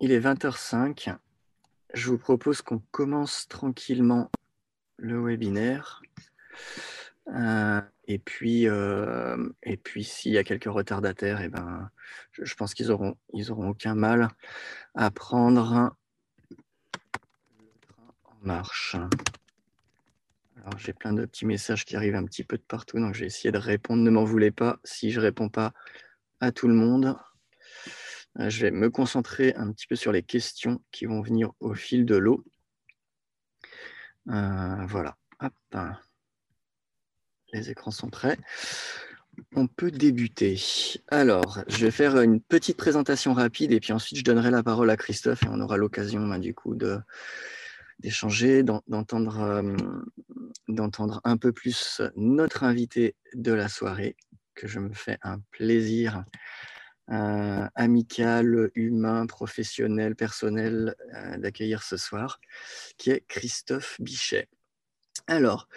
il est 20h05. Je vous propose qu'on commence tranquillement le webinaire. Euh, et puis, euh, et puis s'il y a quelques retardataires, et eh ben, je, pense qu'ils auront, ils auront aucun mal à prendre le train en marche. J'ai plein de petits messages qui arrivent un petit peu de partout, donc je vais essayer de répondre. Ne m'en voulez pas si je ne réponds pas à tout le monde. Euh, je vais me concentrer un petit peu sur les questions qui vont venir au fil de l'eau. Euh, voilà. Les écrans sont prêts. On peut débuter. Alors, je vais faire une petite présentation rapide et puis ensuite je donnerai la parole à Christophe et on aura l'occasion ben, du coup d'échanger, euh, d'entendre un peu plus notre invité de la soirée, que je me fais un plaisir euh, amical, humain, professionnel, personnel euh, d'accueillir ce soir, qui est Christophe Bichet. Alors,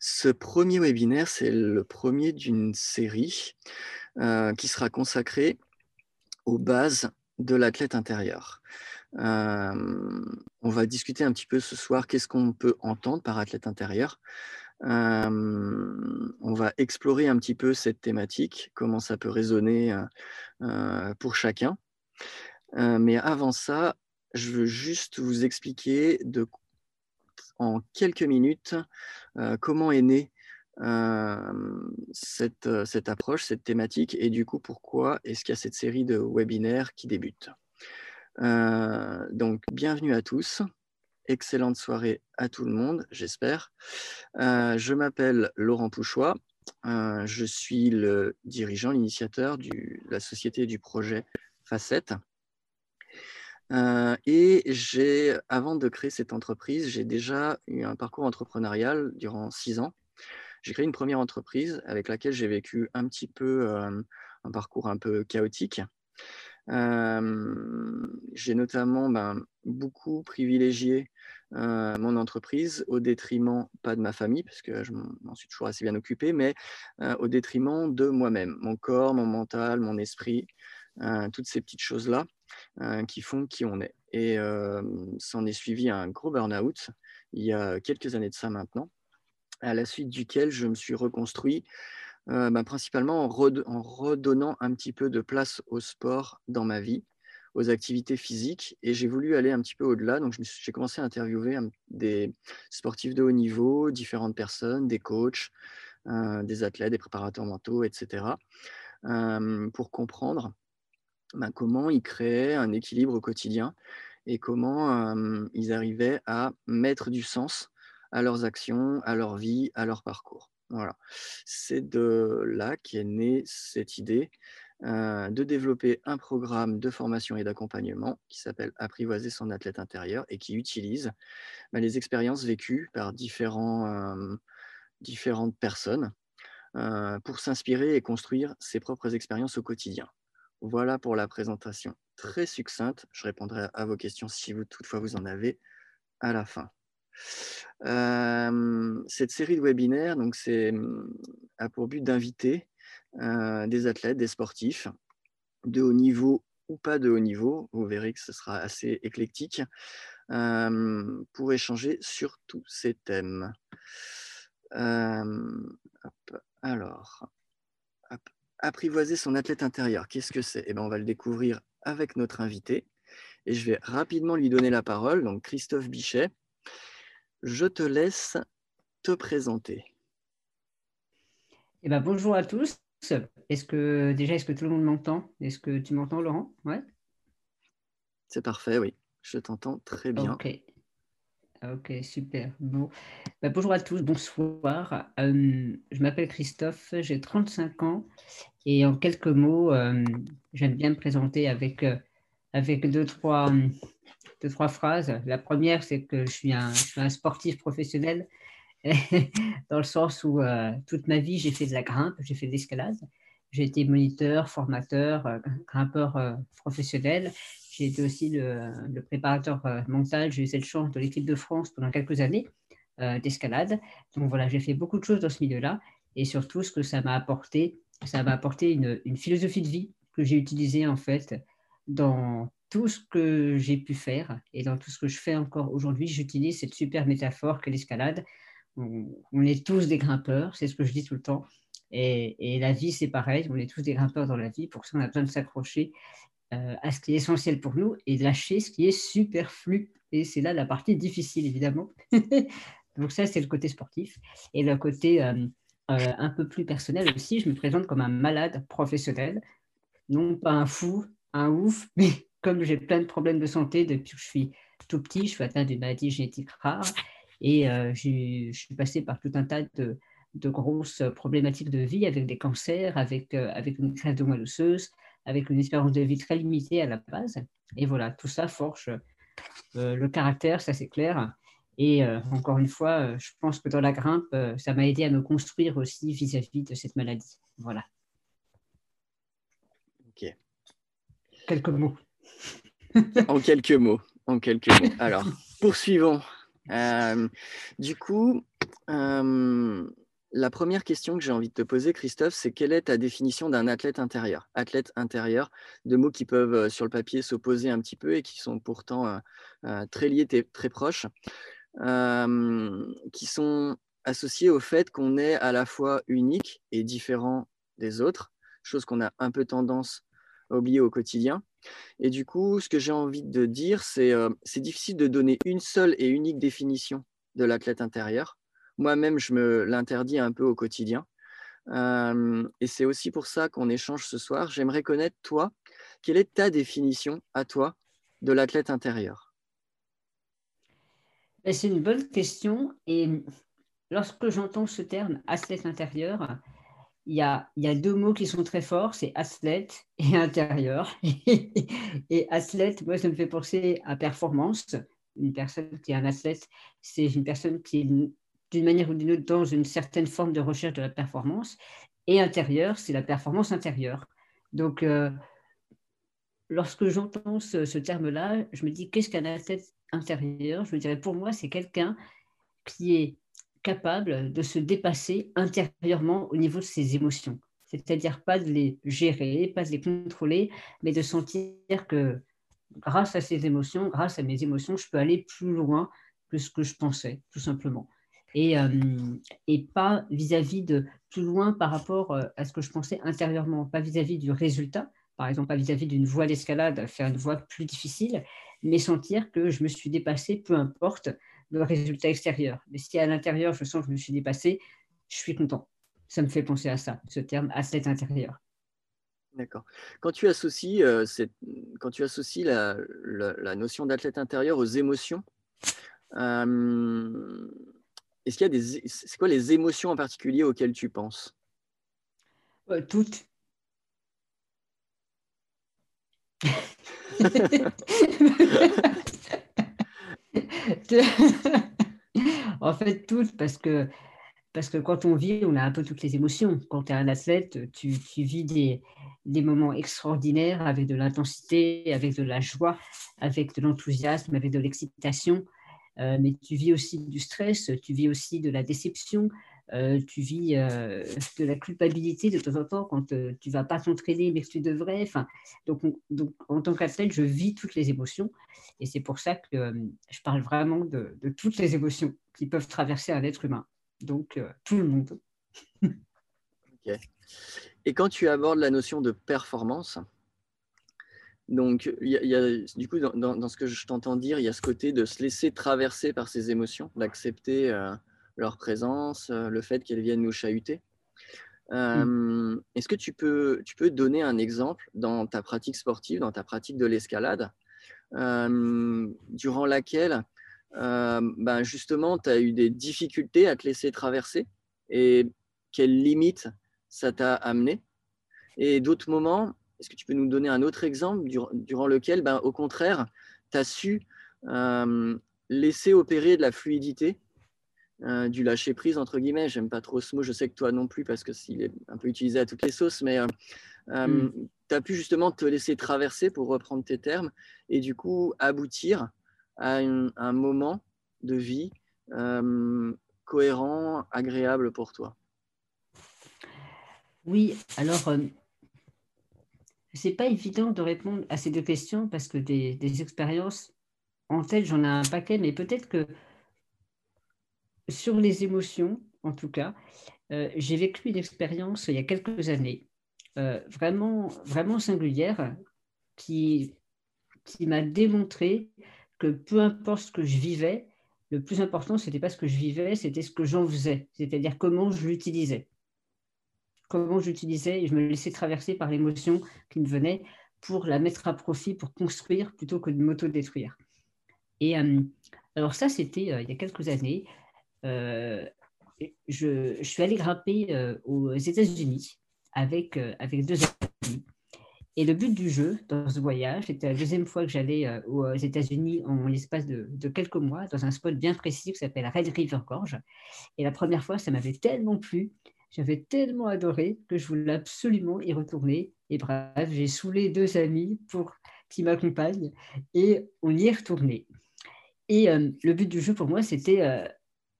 ce premier webinaire, c'est le premier d'une série euh, qui sera consacrée aux bases de l'athlète intérieur. on va discuter un petit peu ce soir qu'est-ce qu'on peut entendre par athlète intérieur, on va explorer un petit peu cette thématique, comment ça peut résonner pour chacun. mais avant ça, je veux juste vous expliquer en quelques minutes comment est née cette, cette, approche, cette thématique, et du coup pourquoi est-ce qu'il y a cette série de webinaires qui débute. donc, bienvenue à tous. Excellente soirée à tout le monde, j'espère. Euh, je m'appelle Laurent Pouchois. Euh, je suis le dirigeant, l'initiateur de la société du projet Facette. Euh, et j'ai, avant de créer cette entreprise, j'ai déjà eu un parcours entrepreneurial durant six ans. J'ai créé une première entreprise avec laquelle j'ai vécu un petit peu un parcours un peu chaotique. J'ai notamment ben, beaucoup privilégié mon entreprise au détriment, pas de ma famille, parce que je m'en suis toujours assez bien occupé, mais au détriment de moi-même, mon corps, mon mental, mon esprit, toutes ces petites choses-là qui font qui on est. Et s'en est suivi un gros burn-out il y a quelques années de ça maintenant, à la suite duquel je me suis reconstruit ben, principalement en, redonnant un petit peu de place au sport dans ma vie aux activités physiques et j'ai voulu aller un petit peu au-delà. Donc, j'ai commencé à interviewer des sportifs de haut niveau, différentes personnes, des coachs, euh, des athlètes, des préparateurs mentaux, etc., euh, pour comprendre ben, comment ils créaient un équilibre au quotidien et comment euh, ils arrivaient à mettre du sens à leurs actions, à leur vie, à leur parcours. Voilà. C'est de là qu'est née cette idée euh, de développer un programme de formation et d'accompagnement qui s'appelle Apprivoiser son athlète intérieur et qui utilise bah, les expériences vécues par euh, différentes personnes euh, pour s'inspirer et construire ses propres expériences au quotidien. Voilà pour la présentation très succincte. Je répondrai à vos questions si vous toutefois vous en avez à la fin. Cette série de webinaires donc, a pour but d'inviter euh, des athlètes, des sportifs de haut niveau ou pas de haut niveau, vous verrez que ce sera assez éclectique, euh, pour échanger sur tous ces thèmes. Euh, alors, apprivoiser son athlète intérieur, qu'est-ce que c'est? Eh bien, On va le découvrir avec notre invité. Et je vais rapidement lui donner la parole. Donc, Christophe Bichet, je te laisse te présenter. Eh ben, bonjour à tous. Est-ce que déjà, est-ce que tout le monde m'entend? Est-ce que tu m'entends, Laurent? Ouais. C'est parfait, oui. Je t'entends très bien. Ok. Ok, super. Bon. Bah, bonjour à tous, bonsoir. Euh, je m'appelle Christophe, j'ai 35 ans et en quelques mots, euh, j'aime bien me présenter avec, euh, avec deux, trois, deux, trois phrases. La première, c'est que je suis un, sportif professionnel dans le sens où euh, toute ma vie, j'ai fait de la grimpe, j'ai fait de l'escalade. J'ai été moniteur, formateur, euh, grimpeur euh, professionnel. J'ai été aussi le, préparateur mental. J'ai eu cette chance de l'équipe de France pendant quelques années d'escalade. Donc voilà, j'ai fait beaucoup de choses dans ce milieu-là. Et surtout, ce que ça m'a apporté, ça m'a apporté une, philosophie de vie que j'ai utilisée en fait dans tout ce que j'ai pu faire et dans tout ce que je fais encore aujourd'hui, j'utilise cette super métaphore que l'escalade. On, est tous des grimpeurs, c'est ce que je dis tout le temps. Et, la vie, c'est pareil, on est tous des grimpeurs dans la vie. Pour ça, on a besoin de s'accrocher euh, à ce qui est essentiel pour nous et de lâcher ce qui est superflu. Et c'est là la partie difficile, évidemment. Donc ça, c'est le côté sportif. Et le côté euh, euh, un peu plus personnel aussi, je me présente comme un malade professionnel. Non pas un fou, un ouf, mais comme j'ai plein de problèmes de santé depuis que je suis tout petit, je suis atteint d'une maladie génétique rare et euh, je suis passé par tout un tas de, grosses problématiques de vie avec des cancers, avec, euh, avec une crève de moelle osseuse, avec une espérance de vie très limitée à la base. Et voilà, tout ça forge euh, le caractère, ça c'est clair. Et encore une fois, je pense que dans la grimpe, ça m'a aidé à me construire aussi vis à -vis de cette maladie. Voilà. Ok. Quelques mots en quelques mots. En quelques mots. Alors, poursuivons. Euh, du coup, euh, la première question que j'ai envie de te poser, Christophe, c'est quelle est ta définition d'un athlète intérieur? Athlète intérieur, deux mots qui peuvent euh, sur le papier s'opposer un petit peu et qui sont pourtant très liés, très proches, qui sont associés au fait qu'on est à la fois unique et différent des autres, chose qu'on a un peu tendance à oublier au quotidien. Et du coup, ce que j'ai envie de dire, c'est euh, c'est difficile de donner une seule et unique définition de l'athlète intérieur. Moi-même, je me l'interdis un peu au quotidien. Euh, et c'est aussi pour ça qu'on échange ce soir. J'aimerais connaître, toi, quelle est ta définition à toi de l'athlète intérieur? Ben, C'est une bonne question. Et lorsque j'entends ce terme athlète intérieur, il y, a, deux mots qui sont très forts, c'est athlète et intérieur. et athlète, moi, ça me fait penser à performance. Une personne qui est un athlète, c'est une personne qui est d'une manière ou d'une autre dans une certaine forme de recherche de la performance. Et intérieur, c'est la performance intérieure. Donc, euh, lorsque j'entends ce terme-là, je me dis, qu'est-ce qu'un athlète intérieur? Je me dirais, pour moi, c'est quelqu'un qui est capable de se dépasser intérieurement au niveau de ses émotions. C'est-à-dire pas de les gérer, pas de les contrôler, mais de sentir que grâce à ces émotions, grâce à mes émotions, je peux aller plus loin que ce que je pensais, tout simplement. Et, euh, pas vis-à-vis de plus loin par rapport euh, à ce que je pensais intérieurement, pas vis-à-vis du résultat, par exemple, pas vis-à-vis d'une voie d'escalade, faire une voie plus difficile, mais sentir que je me suis dépassé, peu importe, le résultat extérieur. Mais si à l'intérieur, je sens que je me suis dépassé, je suis content. Ça me fait penser à ça, ce terme athlète intérieur. D'accord. Quand tu associes, euh, quand tu associes la, notion d'athlète intérieur aux émotions, euh, est-ce qu'il y a des, c'est quoi les émotions en particulier auxquelles tu penses? Euh, Toutes. en fait, toutes, parce que, parce que quand on vit, on a un peu toutes les émotions. Quand tu es un athlète, tu, tu vis des, des, moments extraordinaires avec de l'intensité, avec de la joie, avec de l'enthousiasme, avec de l'excitation. Euh, mais tu vis aussi du stress, tu vis aussi de la déception, euh, tu vis euh, de la culpabilité de temps en temps quand euh, tu vas pas t'entraîner mais que tu devrais. Enfin, donc, donc, en tant qu'athlète, je vis toutes les émotions et c'est pour ça que je parle vraiment de, toutes les émotions qui peuvent traverser un être humain. Donc, tout le monde. Et quand tu abordes la notion de performance, donc, y, a, du coup, dans, dans, ce que je t'entends dire, il y a ce côté de se laisser traverser par ses émotions, d'accepter leur présence, euh, le fait qu'elles viennent nous chahuter. Euh, mm. Est-ce que tu peux, tu peux donner un exemple dans ta pratique sportive, dans ta pratique de l'escalade, euh, durant laquelle ben justement tu as eu des difficultés à te laisser traverser et quelles limites ça t'a amené? Et d'autres moments, est-ce que tu peux nous donner un autre exemple durant, lequel, ben, au contraire, tu as su laisser opérer de la fluidité euh, du lâcher prise entre guillemets. J'aime pas trop ce mot. Je sais que toi non plus parce que s'il est un peu utilisé à toutes les sauces, mais euh, euh, mm. tu as pu justement te laisser traverser pour reprendre tes termes et du coup aboutir à un moment de vie cohérent, agréable pour toi. Oui, alors c'est pas évident de répondre à ces deux questions parce que des, des expériences en tête, j'en ai un paquet, mais peut-être que sur les émotions, en tout cas, euh, j'ai vécu une expérience il y a quelques années, euh, vraiment, vraiment singulière, qui, qui m'a démontré que peu importe ce que je vivais, le plus important, ce n'était pas ce que je vivais, c'était ce que j'en faisais, c'est-à-dire comment je l'utilisais. Comment j'utilisais et je me laissais traverser par l'émotion qui me venait pour la mettre à profit, pour construire plutôt que de m'auto-détruire. Et euh, alors ça, c'était il y a quelques années je, suis allée grimper euh, aux États-Unis avec, euh, avec deux amis. Et le but du jeu dans ce voyage, c'était la deuxième fois que j'allais euh, aux États-Unis en l'espace de, quelques mois, dans un spot bien précis qui s'appelle Red River Gorge. Et la première fois, ça m'avait tellement plu, j'avais tellement adoré que je voulais absolument y retourner. Et bref, j'ai saoulé deux amis pour qui m'accompagnent et on y est retourné. Et le but du jeu pour moi, c'était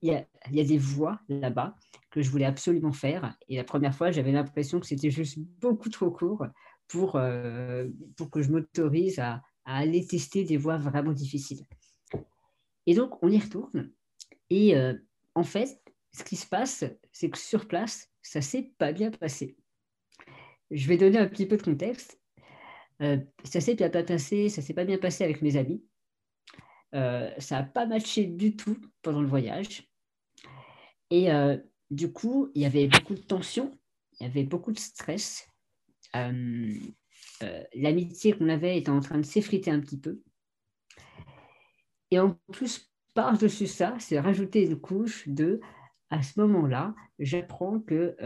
il y, a, des voix là-bas que je voulais absolument faire. Et la première fois, j'avais l'impression que c'était juste beaucoup trop court pour, euh, pour que je m'autorise à, aller tester des voix vraiment difficiles. Et donc, on y retourne. Et euh, en fait, ce qui se passe, c'est que sur place, ça s'est pas bien passé. Je vais donner un petit peu de contexte. Euh, ça s'est bien passé, ça s'est pas bien passé avec mes amis. ça n'a pas matché du tout pendant le voyage. Et euh, du coup, il y avait beaucoup de tension, il y avait beaucoup de stress. Euh, euh, l'amitié qu'on avait était en train de s'effriter un petit peu. Et en plus, par-dessus ça, c'est rajouter une couche de, à ce moment-là, j'apprends que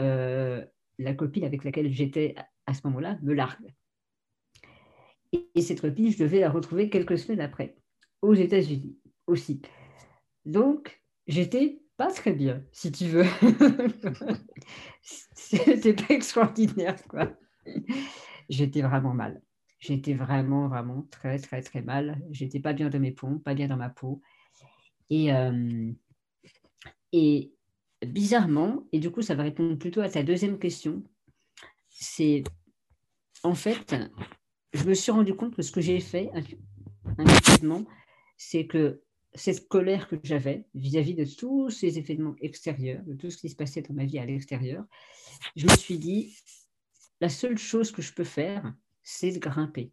la copine avec laquelle j'étais à ce moment-là me largue. Et, cette copine, je devais la retrouver quelques semaines après, aux États-Unis aussi. Donc, j'étais pas très bien, si tu veux. C'était pas extraordinaire, quoi. J'étais vraiment mal. J'étais vraiment, vraiment très, très, très mal. J'étais pas bien de mes pompes, pas bien dans ma peau. Et, euh, et bizarrement, et du coup, ça va répondre plutôt à ta deuxième question, c'est en fait, je me suis rendu compte que ce que j'ai fait intuitivement, c'est que cette colère que j'avais vis-à-vis de tous ces événements extérieurs, de tout ce qui se passait dans ma vie à l'extérieur, je me suis dit, la seule chose que je peux faire, c'est de grimper.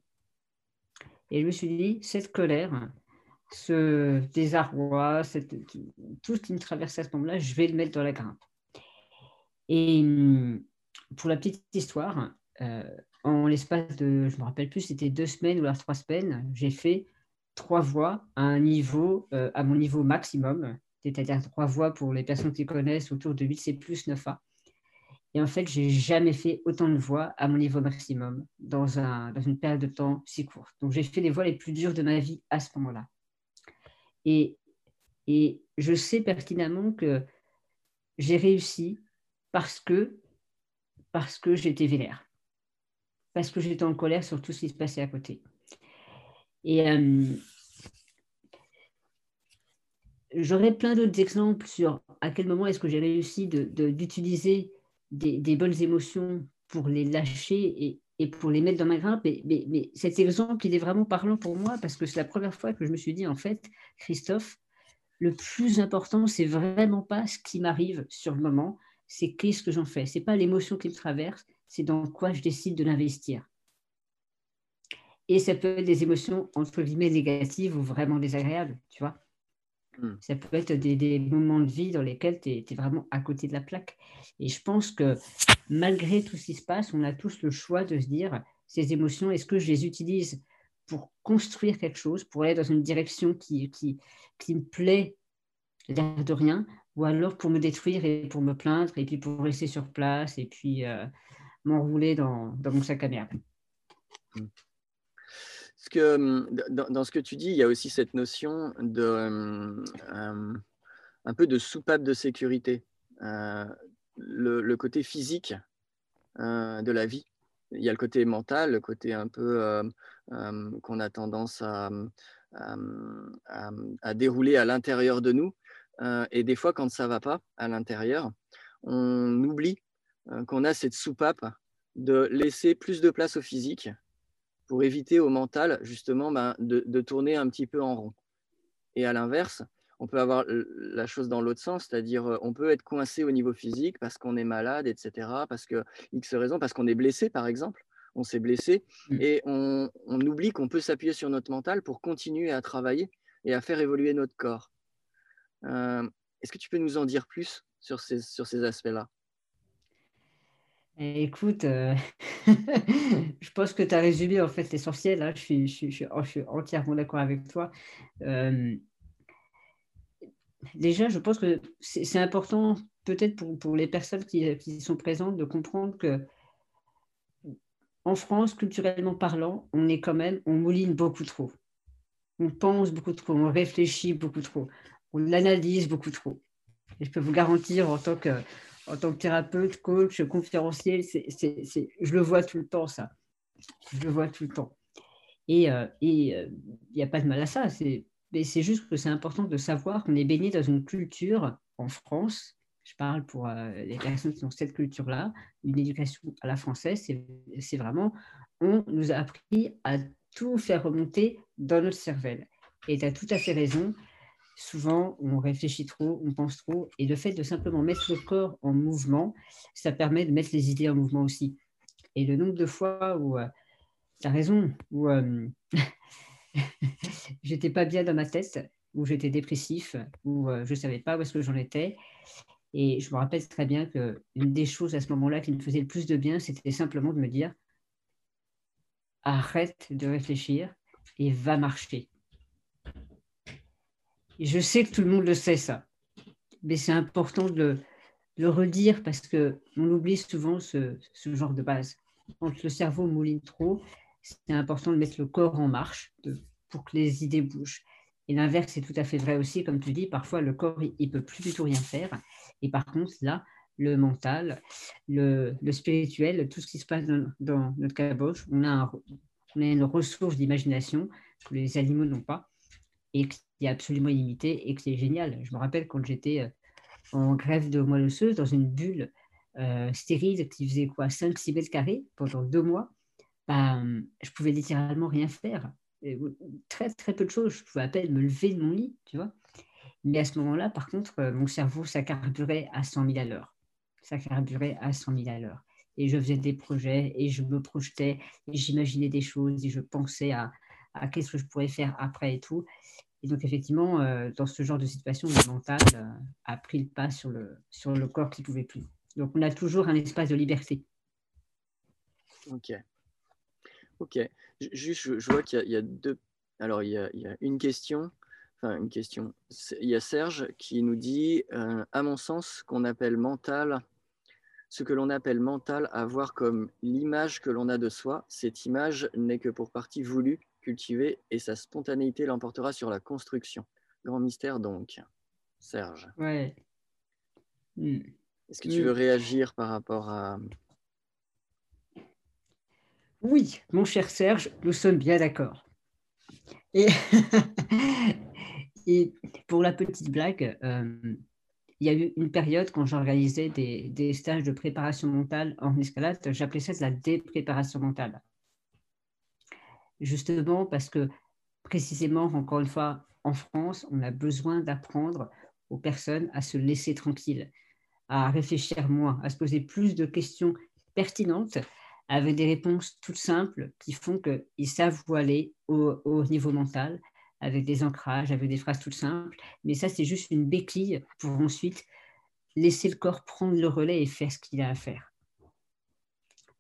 Et je me suis dit, cette colère, ce désarroi, tout ce qui me traversait à ce moment-là, je vais le mettre dans la grimpe. Et hum, pour la petite histoire, euh, en l'espace de, je ne me rappelle plus, c'était deux semaines ou trois semaines, j'ai fait trois voix à un niveau, euh, à mon niveau maximum, c'est-à-dire trois voix pour les personnes qui connaissent autour de 8C plus 9A. Et en fait, j'ai jamais fait autant de voix à mon niveau maximum dans, un, dans une période de temps si courte. Donc, j'ai fait les voix les plus dures de ma vie à ce moment-là. Et, et je sais pertinemment que j'ai réussi parce que, parce que j'étais vénère, parce que j'étais en colère sur tout ce qui se passait à côté. Et euh, j'aurais plein d'autres exemples sur à quel moment est-ce que j'ai réussi d'utiliser de, des, bonnes émotions pour les lâcher et, et, pour les mettre dans ma grimpe. Mais, mais, cet exemple, il est vraiment parlant pour moi parce que c'est la première fois que je me suis dit, en fait, Christophe, le plus important, c'est vraiment pas ce qui m'arrive sur le moment, c'est qu'est-ce que j'en fais. C'est pas l'émotion qui me traverse, c'est dans quoi je décide de l'investir. Et ça peut être des émotions, entre guillemets, négatives ou vraiment désagréables, tu vois. Hmm. Ça peut être des, moments de vie dans lesquels tu es, vraiment à côté de la plaque. Et je pense que malgré tout ce qui se passe, on a tous le choix de se dire, ces émotions, est-ce que je les utilise pour construire quelque chose, pour aller dans une direction qui, qui, qui me plaît, l'air de rien, ou alors pour me détruire et pour me plaindre, et puis pour rester sur place, et puis euh, m'enrouler dans, dans, mon sac à merde. Hmm que dans, ce que tu dis, il y a aussi cette notion de un peu de soupape de sécurité, le, côté physique de la vie. Il y a le côté mental, le côté un peu qu'on a tendance à, à, dérouler à l'intérieur de nous. Et des fois, quand ça va pas à l'intérieur, on oublie qu'on a cette soupape de laisser plus de place au physique pour éviter au mental justement ben, de, tourner un petit peu en rond. Et à l'inverse, on peut avoir la chose dans l'autre sens, c'est-à-dire euh, on peut être coincé au niveau physique parce qu'on est malade, etc., parce que X raison, parce qu'on est blessé par exemple, on s'est blessé, mm. et on, oublie qu'on peut s'appuyer sur notre mental pour continuer à travailler et à faire évoluer notre corps. Euh, est-ce que tu peux nous en dire plus sur ces, sur ces aspects-là? Écoute, euh, je pense que tu as résumé en fait l'essentiel. Hein. Je, suis, je, suis, entièrement d'accord avec toi. Euh, déjà, je pense que c'est important peut-être pour, les personnes qui, qui, sont présentes de comprendre que en France, culturellement parlant, on est quand même, on mouline beaucoup trop. On pense beaucoup trop, on réfléchit beaucoup trop, on l'analyse beaucoup trop. Et je peux vous garantir en tant que en tant que thérapeute, coach, conférencier, je le vois tout le temps, ça. Je le vois tout le temps. Et euh, il euh, n'y a pas de mal à ça. Mais c'est juste que c'est important de savoir qu'on est baigné dans une culture en France. Je parle pour euh, les personnes qui ont cette culture-là, une éducation à la française. C'est vraiment, on nous a appris à tout faire remonter dans notre cervelle. Et tu as tout à fait raison souvent on réfléchit trop, on pense trop, et le fait de simplement mettre le corps en mouvement, ça permet de mettre les idées en mouvement aussi. Et le nombre de fois où euh, tu as raison, où euh, j'étais pas bien dans ma tête, où j'étais dépressif, où euh, je ne savais pas où est-ce que j'en étais. Et je me rappelle très bien qu'une des choses à ce moment-là qui me faisait le plus de bien, c'était simplement de me dire arrête de réfléchir et va marcher je sais que tout le monde le sait, ça. Mais c'est important de le redire parce qu'on oublie souvent ce, genre de base. Quand le cerveau mouline trop, c'est important de mettre le corps en marche pour que les idées bougent. Et l'inverse est tout à fait vrai aussi, comme tu dis, parfois le corps, il ne peut plus du tout rien faire. Et par contre, là, le mental, le, spirituel, tout ce qui se passe dans, notre caboche, on a, on a une ressource d'imagination que les animaux n'ont pas et qui est absolument illimité et que c'est génial. Je me rappelle quand j'étais euh, en grève de moelle osseuse dans une bulle euh, stérile qui faisait quoi 5-6 mètres carrés pendant deux mois, ben, je pouvais littéralement rien faire. très très peu de choses. Je pouvais à peine me lever de mon lit, tu vois. Mais à ce moment-là, par contre, euh, mon cerveau, ça à 100 000 à l'heure. Ça carburait à 100 000 à l'heure. Et je faisais des projets et je me projetais et j'imaginais des choses et je pensais à, à qu'est-ce que je pourrais faire après et tout. Et donc, effectivement, euh, dans ce genre de situation, le mental euh, a pris le pas sur le, sur le corps qui ne pouvait plus. Donc, on a toujours un espace de liberté. Ok. Ok. Juste, je, vois qu'il y, a deux. Alors, il y a, une question. Enfin, une question. Il y a Serge qui nous dit euh, À mon sens, qu'on appelle mental, ce que l'on appelle mental, à voir comme l'image que l'on a de soi, cette image n'est que pour partie voulue cultiver et sa spontanéité l'emportera sur la construction. Grand mystère donc, Serge. Ouais. Hmm. Est-ce que tu veux réagir par rapport à... Oui, mon cher Serge, nous sommes bien d'accord. Et, et, pour la petite blague, euh, il y a eu une période quand j'organisais des, des, stages de préparation mentale en escalade, j'appelais ça de la dépréparation mentale justement parce que précisément, encore une fois, en France, on a besoin d'apprendre aux personnes à se laisser tranquilles, à réfléchir moins, à se poser plus de questions pertinentes avec des réponses toutes simples qui font qu'ils savent où aller au, au, niveau mental, avec des ancrages, avec des phrases toutes simples. Mais ça, c'est juste une béquille pour ensuite laisser le corps prendre le relais et faire ce qu'il a à faire.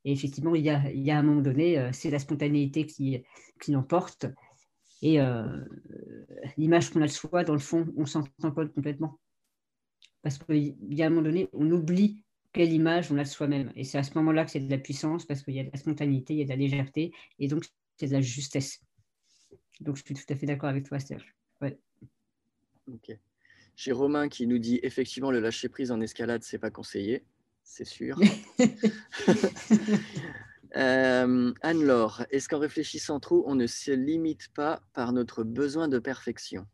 Et effectivement, il y a, il y a un moment donné, euh, c'est la spontanéité qui, qui l'emporte. Et euh, l'image qu'on a de soi, dans le fond, on s'en tamponne complètement. Parce qu'il y a un moment donné, on oublie quelle image on a de soi-même. Et c'est à ce moment-là que c'est de la puissance, parce qu'il y a de la spontanéité, il y a de la légèreté, et donc c'est de la justesse. Donc je suis tout à fait d'accord avec toi, Serge. Ok. J'ai Romain qui nous dit effectivement le lâcher prise en escalade, c'est pas conseillé c'est sûr. Euh, Anne-Laure, est-ce qu'en réfléchissant trop, on ne se limite pas par notre besoin de perfection?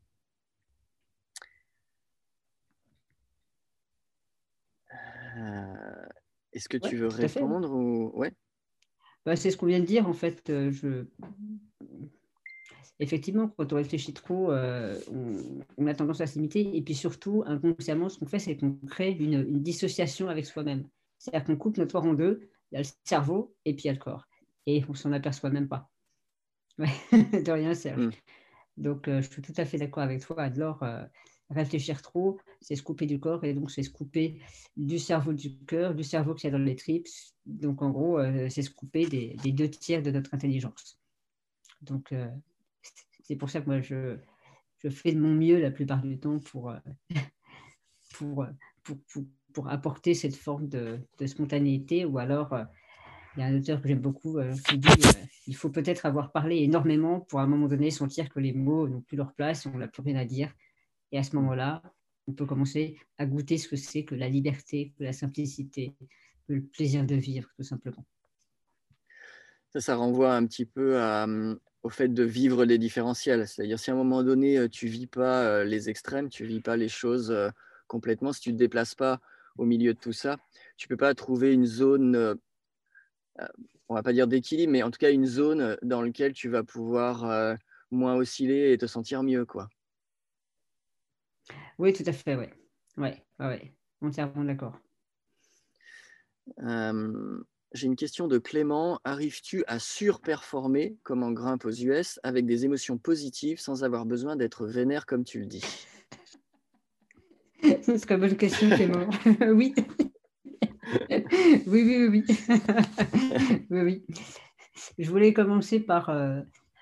Euh, Est-ce que tu veux répondre ou... ouais? Bah, C'est ce qu'on vient de dire, en fait. Je... Effectivement, quand on réfléchit trop, on, a tendance à se limiter. Et puis surtout, inconsciemment, ce qu'on fait, c'est qu'on crée une, dissociation avec soi-même. C'est-à-dire qu'on coupe notre corps en deux. Il y a le cerveau et puis il y a le corps. Et on s'en aperçoit même pas. de rien, Serge. Mm. Donc, je suis tout à fait d'accord avec toi, Adlor réfléchir trop, c'est se couper du corps et donc c'est se couper du cerveau du cœur, du cerveau qui est dans les tripes. Donc en gros, euh, c'est se couper des, deux tiers de notre intelligence. Donc euh, c'est pour ça que moi je, fais de mon mieux la plupart du temps pour, euh, pour, pour, pour, apporter cette forme de, de spontanéité ou alors. il y a un auteur que j'aime beaucoup qui dit il faut peut-être avoir parlé énormément pour à un moment donné sentir que les mots n'ont plus leur place, on n'a plus rien à dire et à ce moment-là, on peut commencer à goûter ce que c'est que la liberté, que la simplicité, que le plaisir de vivre, tout simplement. Ça, ça renvoie un petit peu hum, au fait de vivre les différentiels. C'est-à-dire, si à un moment donné, euh, tu ne vis pas euh, les extrêmes, tu ne vis pas les choses euh, complètement, si tu ne te déplaces pas au milieu de tout ça, tu ne peux pas trouver une zone, on va pas dire d'équilibre, mais en tout cas une zone dans laquelle tu vas pouvoir moins osciller et te sentir mieux. quoi. Oui, tout à fait, oui. Oui, ouais, entièrement d'accord. Euh, j'ai une question de Clément. Arrives-tu à surperformer comme en grimpe aux US avec des émotions positives sans avoir besoin d'être vénère comme tu le dis? C'est une bonne question, Clément. oui. oui, oui, oui, oui. Je voulais commencer par, euh,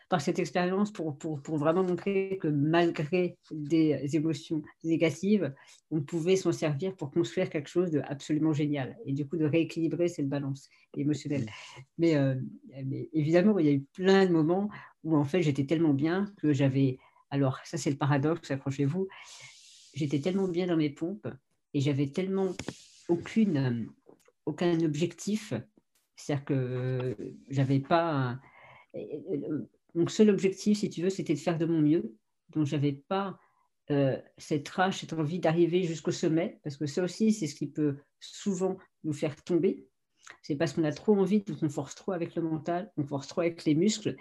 par cette expérience pour, pour, pour, vraiment montrer que malgré des émotions négatives, on pouvait s'en servir pour construire quelque chose d'absolument génial et du coup de rééquilibrer cette balance émotionnelle. Mais, euh, mais évidemment, il y a eu plein de moments où en fait j'étais tellement bien que j'avais, alors ça c'est le paradoxe, accrochez-vous, j'étais tellement bien dans mes pompes et j'avais tellement aucune, aucun objectif, c'est-à-dire que j'avais pas mon seul objectif, si tu veux, c'était de faire de mon mieux. Donc, je n'avais pas euh, cette rage, cette envie d'arriver jusqu'au sommet, parce que ça aussi, c'est ce qui peut souvent nous faire tomber. C'est parce qu'on a trop envie, donc on force trop avec le mental, on force trop avec les muscles,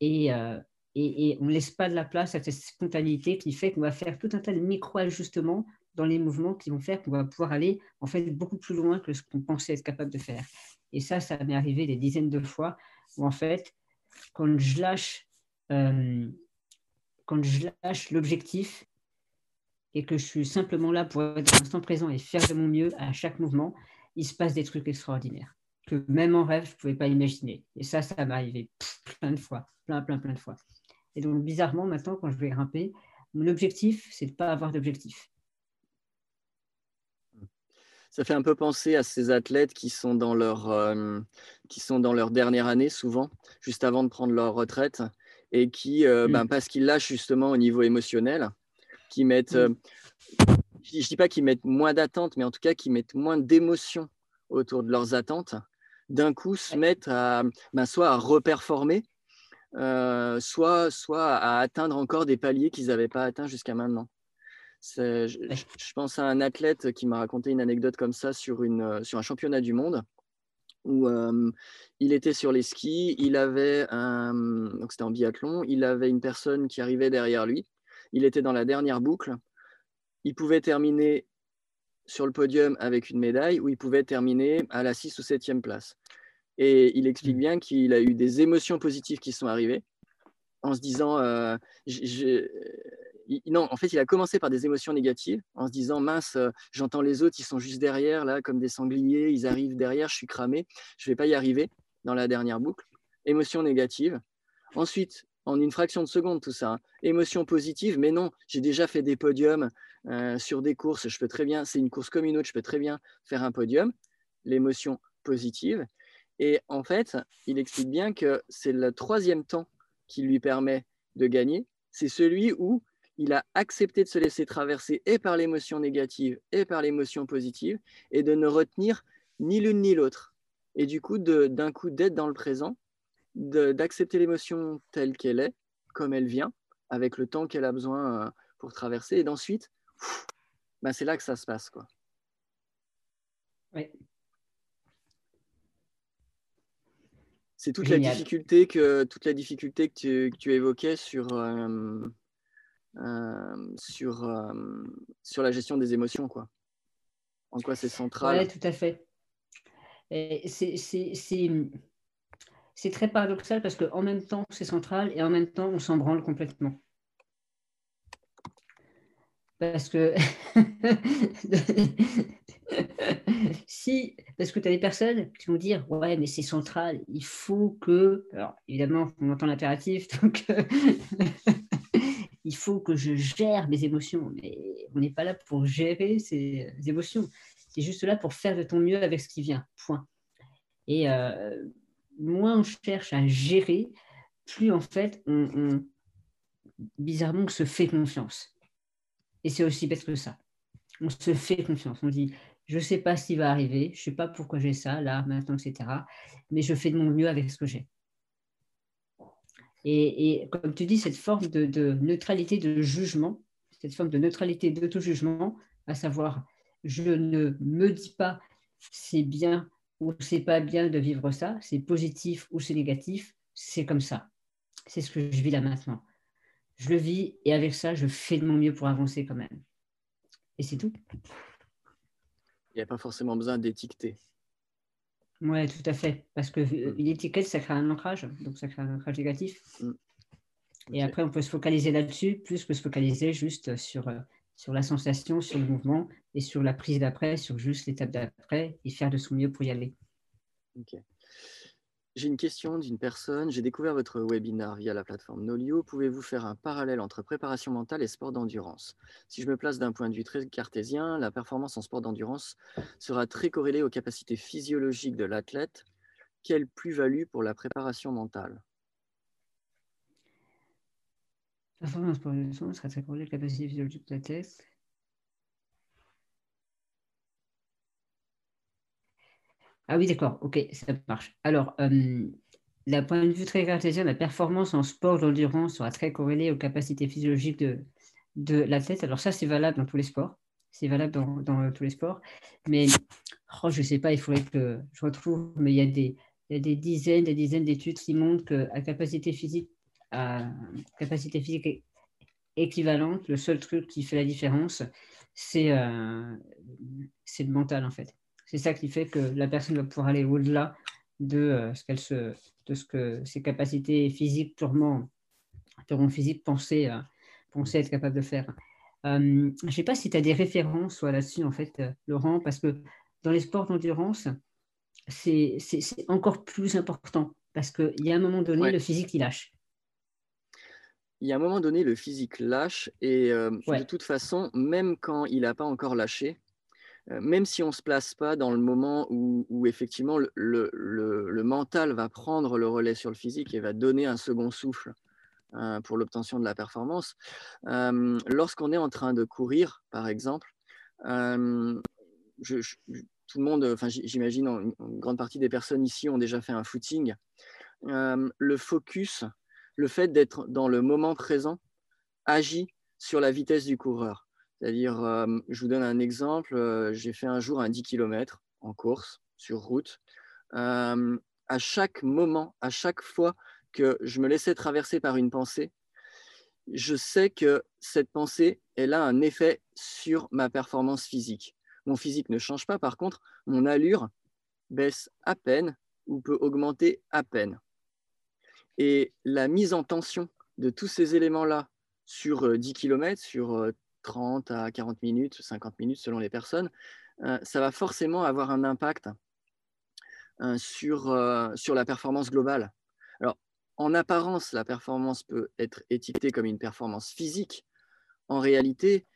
et, euh, et, on ne laisse pas de la place à cette spontanéité qui fait qu'on va faire tout un tas de micro-ajustements dans les mouvements qui vont faire qu'on va pouvoir aller en fait beaucoup plus loin que ce qu'on pensait être capable de faire. Et ça, ça m'est arrivé des dizaines de fois où en fait, quand je lâche, euh, quand je lâche l'objectif et que je suis simplement là pour être l'instant présent et faire de mon mieux à chaque mouvement, il se passe des trucs extraordinaires que même en rêve, je ne pouvais pas imaginer. Et ça, ça m'est arrivé plein de fois, plein, plein, plein de fois. Et donc, bizarrement, maintenant, quand je vais grimper, mon objectif, c'est de ne pas avoir d'objectif ça fait un peu penser à ces athlètes qui sont dans leur, euh, qui sont dans leur dernière année souvent, juste avant de prendre leur retraite, et qui, euh, mm. ben, parce qu'ils lâchent justement au niveau émotionnel, qui mettent, mm. euh, je ne dis pas qu'ils mettent moins d'attentes, mais en tout cas qui mettent moins d'émotions autour de leurs attentes, d'un coup se mettent à, ben, soit à reperformer, soit, soit à atteindre encore des paliers qu'ils n'avaient pas atteints jusqu'à maintenant. Je, pense à un athlète qui m'a raconté une anecdote comme ça sur, une, euh, sur un championnat du monde où euh, il était sur les skis, il avait un, donc c'était en biathlon, il avait une personne qui arrivait derrière lui, il était dans la dernière boucle, il pouvait terminer sur le podium avec une médaille ou il pouvait terminer à la 6 ou 7e place. Et il explique mmh. bien qu'il a eu des émotions positives qui sont arrivées en se disant euh, non, en fait, il a commencé par des émotions négatives en se disant mince, euh, j'entends les autres, ils sont juste derrière, là, comme des sangliers, ils arrivent derrière, je suis cramé, je ne vais pas y arriver dans la dernière boucle. Émotion négative. Ensuite, en une fraction de seconde, tout ça. Hein. Émotion positive, mais non, j'ai déjà fait des podiums euh, sur des courses, je peux très bien, c'est une course comme une autre, je peux très bien faire un podium. L'émotion positive. Et en fait, il explique bien que c'est le troisième temps qui lui permet de gagner. C'est celui où il a accepté de se laisser traverser et par l'émotion négative et par l'émotion positive et de ne retenir ni l'une ni l'autre. Et du coup, d'un coup, d'être dans le présent, d'accepter l'émotion telle qu'elle est, comme elle vient, avec le temps qu'elle a besoin euh, pour traverser, et d'ensuite, ben c'est là que ça se passe. Quoi. C'est toute la difficulté que toute la difficulté que tu, évoquais sur euh, sur euh, sur la gestion des émotions quoi. En quoi c'est central Oui, tout à fait. C'est très paradoxal parce qu'en même temps c'est central et en même temps on s'en branle complètement. Parce que si, parce que tu as des personnes qui vont dire Ouais, mais c'est central, il faut que. Alors, évidemment, on entend l'impératif, donc il faut que je gère mes émotions. Mais on n'est pas là pour gérer ces émotions. C'est juste là pour faire de ton mieux avec ce qui vient. Point. Et euh, moins on cherche à gérer, plus en fait, on, bizarrement, on se fait confiance. Et c'est aussi bête que ça. On se fait confiance. On dit je ne sais pas ce qui va arriver, je ne sais pas pourquoi j'ai ça, là, maintenant, etc. Mais je fais de mon mieux avec ce que j'ai. Et, comme tu dis, cette forme de, neutralité de jugement, cette forme de neutralité d'auto-jugement, à savoir, je ne me dis pas c'est bien ou c'est pas bien de vivre ça, c'est positif ou c'est négatif, c'est comme ça. C'est ce que je vis là maintenant. Je le vis et avec ça, je fais de mon mieux pour avancer quand même. Et c'est tout. Il n'y a pas forcément besoin d'étiqueter. Oui, tout à fait. Parce qu'une mm. étiquette, ça crée un ancrage. Donc, ça crée un ancrage négatif. Mm. Et après, on peut se focaliser là-dessus, plus que se focaliser juste sur, euh, sur la sensation, sur le mouvement et sur la prise d'après, sur juste l'étape d'après et faire de son mieux pour y aller. J'ai une question d'une personne. J'ai découvert votre webinar via la plateforme Nolio. Pouvez-vous faire un parallèle entre préparation mentale et sport d'endurance? Si je me place d'un point de vue très cartésien, la performance en sport d'endurance sera très corrélée aux capacités physiologiques de l'athlète. Quelle plus-value pour la préparation mentale? La performance en sport d'endurance sera très corrélée aux capacités physiologiques de l'athlète. Ah oui, d'accord, ok, ça marche. Alors, euh, d'un point de vue très cartésien, la performance en sport d'endurance sera très corrélée aux capacités physiologiques de, de l'athlète. Alors ça, c'est valable dans tous les sports. C'est valable dans, tous les sports. Mais oh, je ne sais pas, il faudrait que je retrouve, mais il y a des, il y a des dizaines, des dizaines d'études qui montrent qu'à capacité physique, à capacité physique équivalente, le seul truc qui fait la différence, c'est euh, le mental en fait. C'est ça qui fait que la personne va pouvoir aller au-delà de euh, ce qu'elle se, de ce que ses capacités physiques purement, purement physiques pensaient, euh, penser être capable de faire. Euh, je ne sais pas si tu as des références là-dessus, en fait, Laurent, parce que dans les sports d'endurance, c'est encore plus important parce qu'il y a un moment donné, le physique, il lâche. Il y a un moment donné, le physique lâche et de toute façon, même quand il n'a pas encore lâché, même si on ne se place pas dans le moment où, effectivement le, mental va prendre le relais sur le physique et va donner un second souffle euh, pour l'obtention de la performance, lorsqu'on est en train de courir, par exemple, tout le monde, enfin j'imagine une, grande partie des personnes ici ont déjà fait un footing. le focus, le fait d'être dans le moment présent, agit sur la vitesse du coureur. C'est-à-dire, je vous donne un exemple, j'ai fait un jour un 10 km en course sur route. à chaque moment, à chaque fois que je me laissais traverser par une pensée, je sais que cette pensée, elle a un effet sur ma performance physique. Mon physique ne change pas, par contre, mon allure baisse à peine ou peut augmenter à peine. Et la mise en tension de tous ces éléments-là sur 10 km, sur 30 à 40 minutes, 50 minutes selon les personnes, euh, ça va forcément avoir un impact euh, sur, euh, sur la performance globale. Alors, en apparence, la performance peut être étiquetée comme une performance physique. En réalité,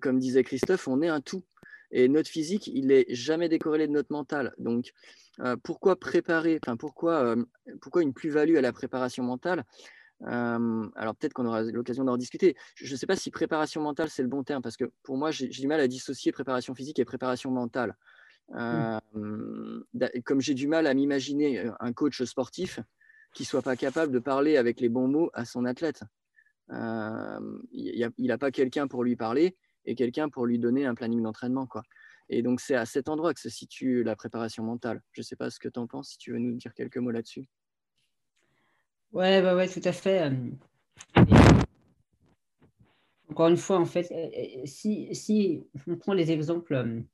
comme disait Christophe, on est un tout. Et notre physique, il n'est jamais décorrélé de notre mental. Donc, pourquoi préparer, pourquoi une plus-value à la préparation mentale? Alors peut-être qu'on aura l'occasion d'en discuter. Je ne sais pas si préparation mentale, c'est le bon terme, parce que pour moi, j'ai du mal à dissocier préparation physique et préparation mentale. Mmh. Comme j'ai du mal à m'imaginer un coach sportif qui ne soit pas capable de parler avec les bons mots à son athlète. il n'a pas quelqu'un pour lui parler et quelqu'un pour lui donner un planning d'entraînement. Quoi. Et donc, c'est à cet endroit que se situe la préparation mentale. Je ne sais pas ce que tu en penses, si tu veux nous dire quelques mots là-dessus. Ouais, ouais, ouais, tout à fait. Encore une fois, en fait, si, si on prend les exemples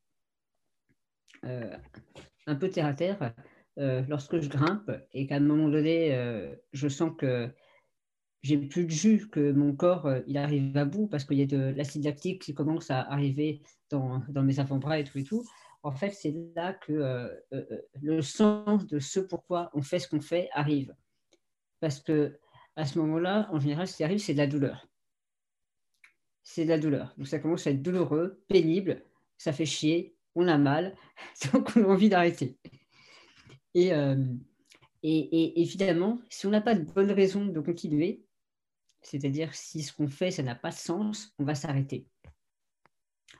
un peu terre à terre, lorsque je grimpe et qu'à un moment donné, je sens que j'ai plus de jus, que mon corps il arrive à bout parce qu'il y a de l'acide lactique qui commence à arriver dans, dans mes avant-bras et tout et tout. En fait, c'est là que le sens de ce pourquoi on fait ce qu'on fait arrive. Parce que à ce moment-là, en général, ce qui arrive, c'est de la douleur. C'est de la douleur. Donc ça commence à être douloureux, pénible, ça fait chier, on a mal, donc on a envie d'arrêter. Et, euh, et, évidemment, si on n'a pas de bonne raison de continuer, c'est-à-dire si ce qu'on fait, ça n'a pas de sens, on va s'arrêter.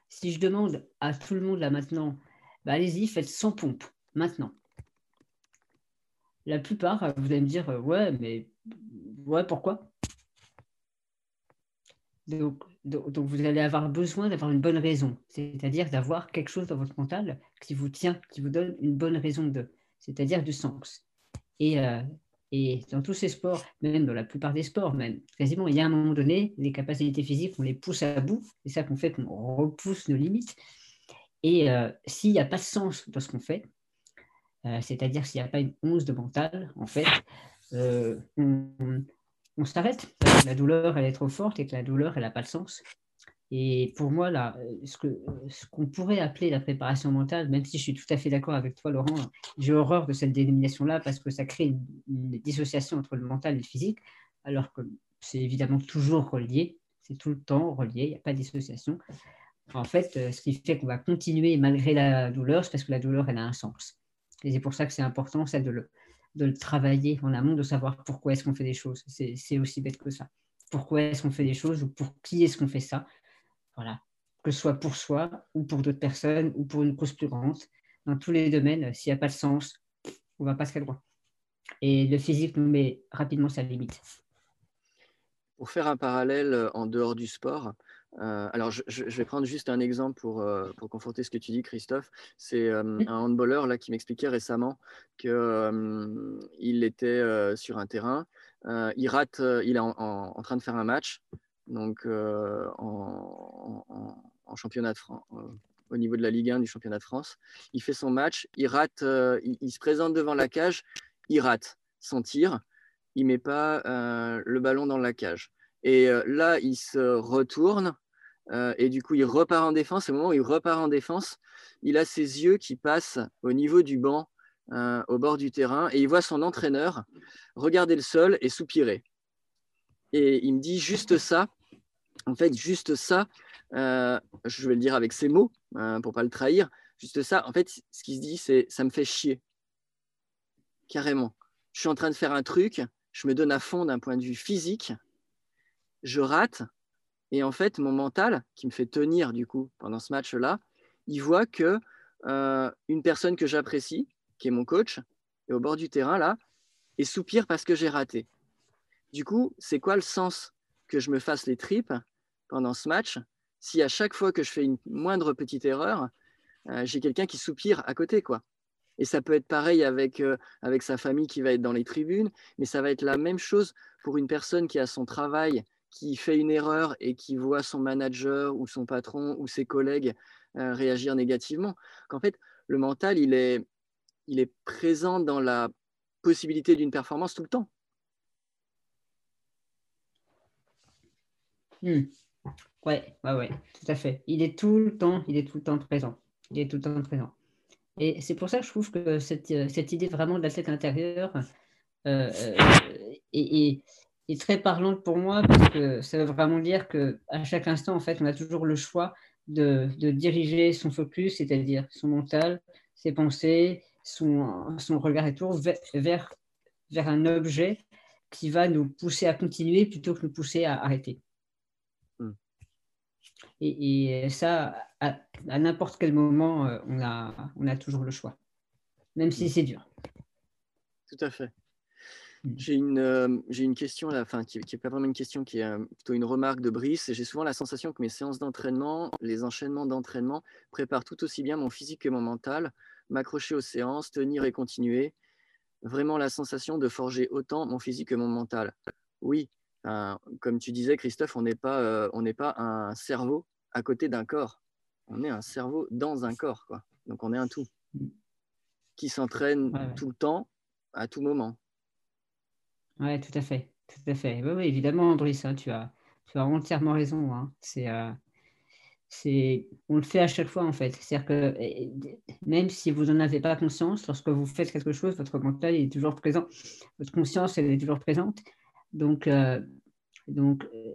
Si je demande à tout le monde là maintenant, bah, allez-y, faites 100 pompes, maintenant. La plupart, vous allez me dire, ouais, mais ouais, pourquoi? Donc, donc, vous allez avoir besoin d'avoir une bonne raison, c'est-à-dire d'avoir quelque chose dans votre mental qui vous tient, qui vous donne une bonne raison de, c'est-à-dire du sens. Et, euh, et dans tous ces sports, même dans la plupart des sports, même quasiment, il y a un moment donné, les capacités physiques, on les pousse à bout, c'est ça qu'on fait qu'on repousse nos limites. Et euh, s'il n'y a pas de sens dans ce qu'on fait, euh, c'est-à-dire s'il n'y a pas une once de mental, en fait, on, on s'arrête. La douleur, elle est trop forte et que la douleur, elle n'a pas de sens. Et pour moi, là, ce qu'on pourrait appeler la préparation mentale, même si je suis tout à fait d'accord avec toi, Laurent, j'ai horreur de cette dénomination-là parce que ça crée une, dissociation entre le mental et le physique, alors que c'est évidemment toujours relié, c'est tout le temps relié, il n'y a pas de dissociation. En fait, euh, ce qui fait qu'on va continuer malgré la douleur, c'est parce que la douleur, elle a un sens. Et c'est pour ça que c'est important, ça, de le, de le travailler en amont, de savoir pourquoi est-ce qu'on fait des choses. C'est aussi bête que ça. Pourquoi est-ce qu'on fait des choses ou pour qui est-ce qu'on fait ça? Voilà. Que ce soit pour soi ou pour d'autres personnes ou pour une cause plus grande. Dans tous les domaines, s'il n'y a pas de sens, on ne va pas se loin. Et le physique nous met rapidement sa limite. Pour faire un parallèle euh, en dehors du sport, euh, alors, je, vais prendre juste un exemple pour, euh, pour conforter ce que tu dis, Christophe. C'est euh, un handballeur là, qui m'expliquait récemment qu'il était sur un terrain. il rate, il est en, train de faire un match, donc en, championnat de France, au niveau de la Ligue 1 du championnat de France. Il fait son match, il rate, il, se présente devant la cage, il rate son tir, il met pas le ballon dans la cage. Et là, il se retourne et du coup, il repart en défense. Au moment où il repart en défense, il a ses yeux qui passent au niveau du banc, au bord du terrain, et il voit son entraîneur regarder le sol et soupirer. Et il me dit juste ça. En fait, juste ça, je vais le dire avec ses mots hein, pour pas le trahir. Juste ça, en fait, ce qu'il se dit, c'est ça me fait chier. Carrément. Je suis en train de faire un truc, je me donne à fond d'un point de vue physique, je rate. Et en fait, mon mental, qui me fait tenir du coup pendant ce match-là, il voit que euh, une personne que j'apprécie, qui est mon coach, est au bord du terrain là, et soupire parce que j'ai raté. Du coup, c'est quoi le sens que je me fasse les tripes pendant ce match si à chaque fois que je fais une moindre petite erreur, euh, j'ai quelqu'un qui soupire à côté, quoi? Et ça peut être pareil avec, euh, avec sa famille qui va être dans les tribunes, mais ça va être la même chose pour une personne qui a son travail qui fait une erreur et qui voit son manager ou son patron ou ses collègues euh, réagir négativement. Qu'en fait, le mental, il est, il est présent dans la possibilité d'une performance tout le temps. Hmm. Ouais, ouais, ouais, tout à fait. Il est tout le temps, il est tout le temps présent. Il est tout le temps présent. Et c'est pour ça que je trouve que cette, euh, cette idée vraiment de la tête intérieure euh, est, est très parlante pour moi parce que ça veut vraiment dire qu'à chaque instant, en fait, on a toujours le choix de, de diriger son focus, c'est-à-dire son mental, ses pensées, son, son regard et tout, vers, vers, un objet qui va nous pousser à continuer plutôt que nous pousser à arrêter. Hmm. Et, et, ça, à, à n'importe quel moment, euh, on a, on a toujours le choix, même si hmm. c'est dur. Tout à fait. Mmh. J'ai une, euh, j'ai une question, là, enfin, qui n'est pas vraiment une question, qui est euh, plutôt une remarque de Brice. J'ai souvent la sensation que mes séances d'entraînement, les enchaînements d'entraînement préparent tout aussi bien mon physique que mon mental. M'accrocher aux séances, tenir et continuer. vraiment la sensation de forger autant mon physique que mon mental Oui, comme tu disais, Christophe, on n'est pas, on n'est pas un cerveau à côté d'un corps. On est un cerveau dans un corps, quoi. Donc on est un tout qui s'entraîne tout le temps, à tout moment. Oui, tout à fait. Tout à fait. Évidemment, Andris, hein, tu, as, tu as entièrement raison. Hein. Euh, c'est, on le fait à chaque fois, en fait. C'est-à-dire que même si vous n'en avez pas conscience, lorsque vous faites quelque chose, votre mental est toujours présent. Votre conscience, est toujours présente. Donc, euh, donc euh,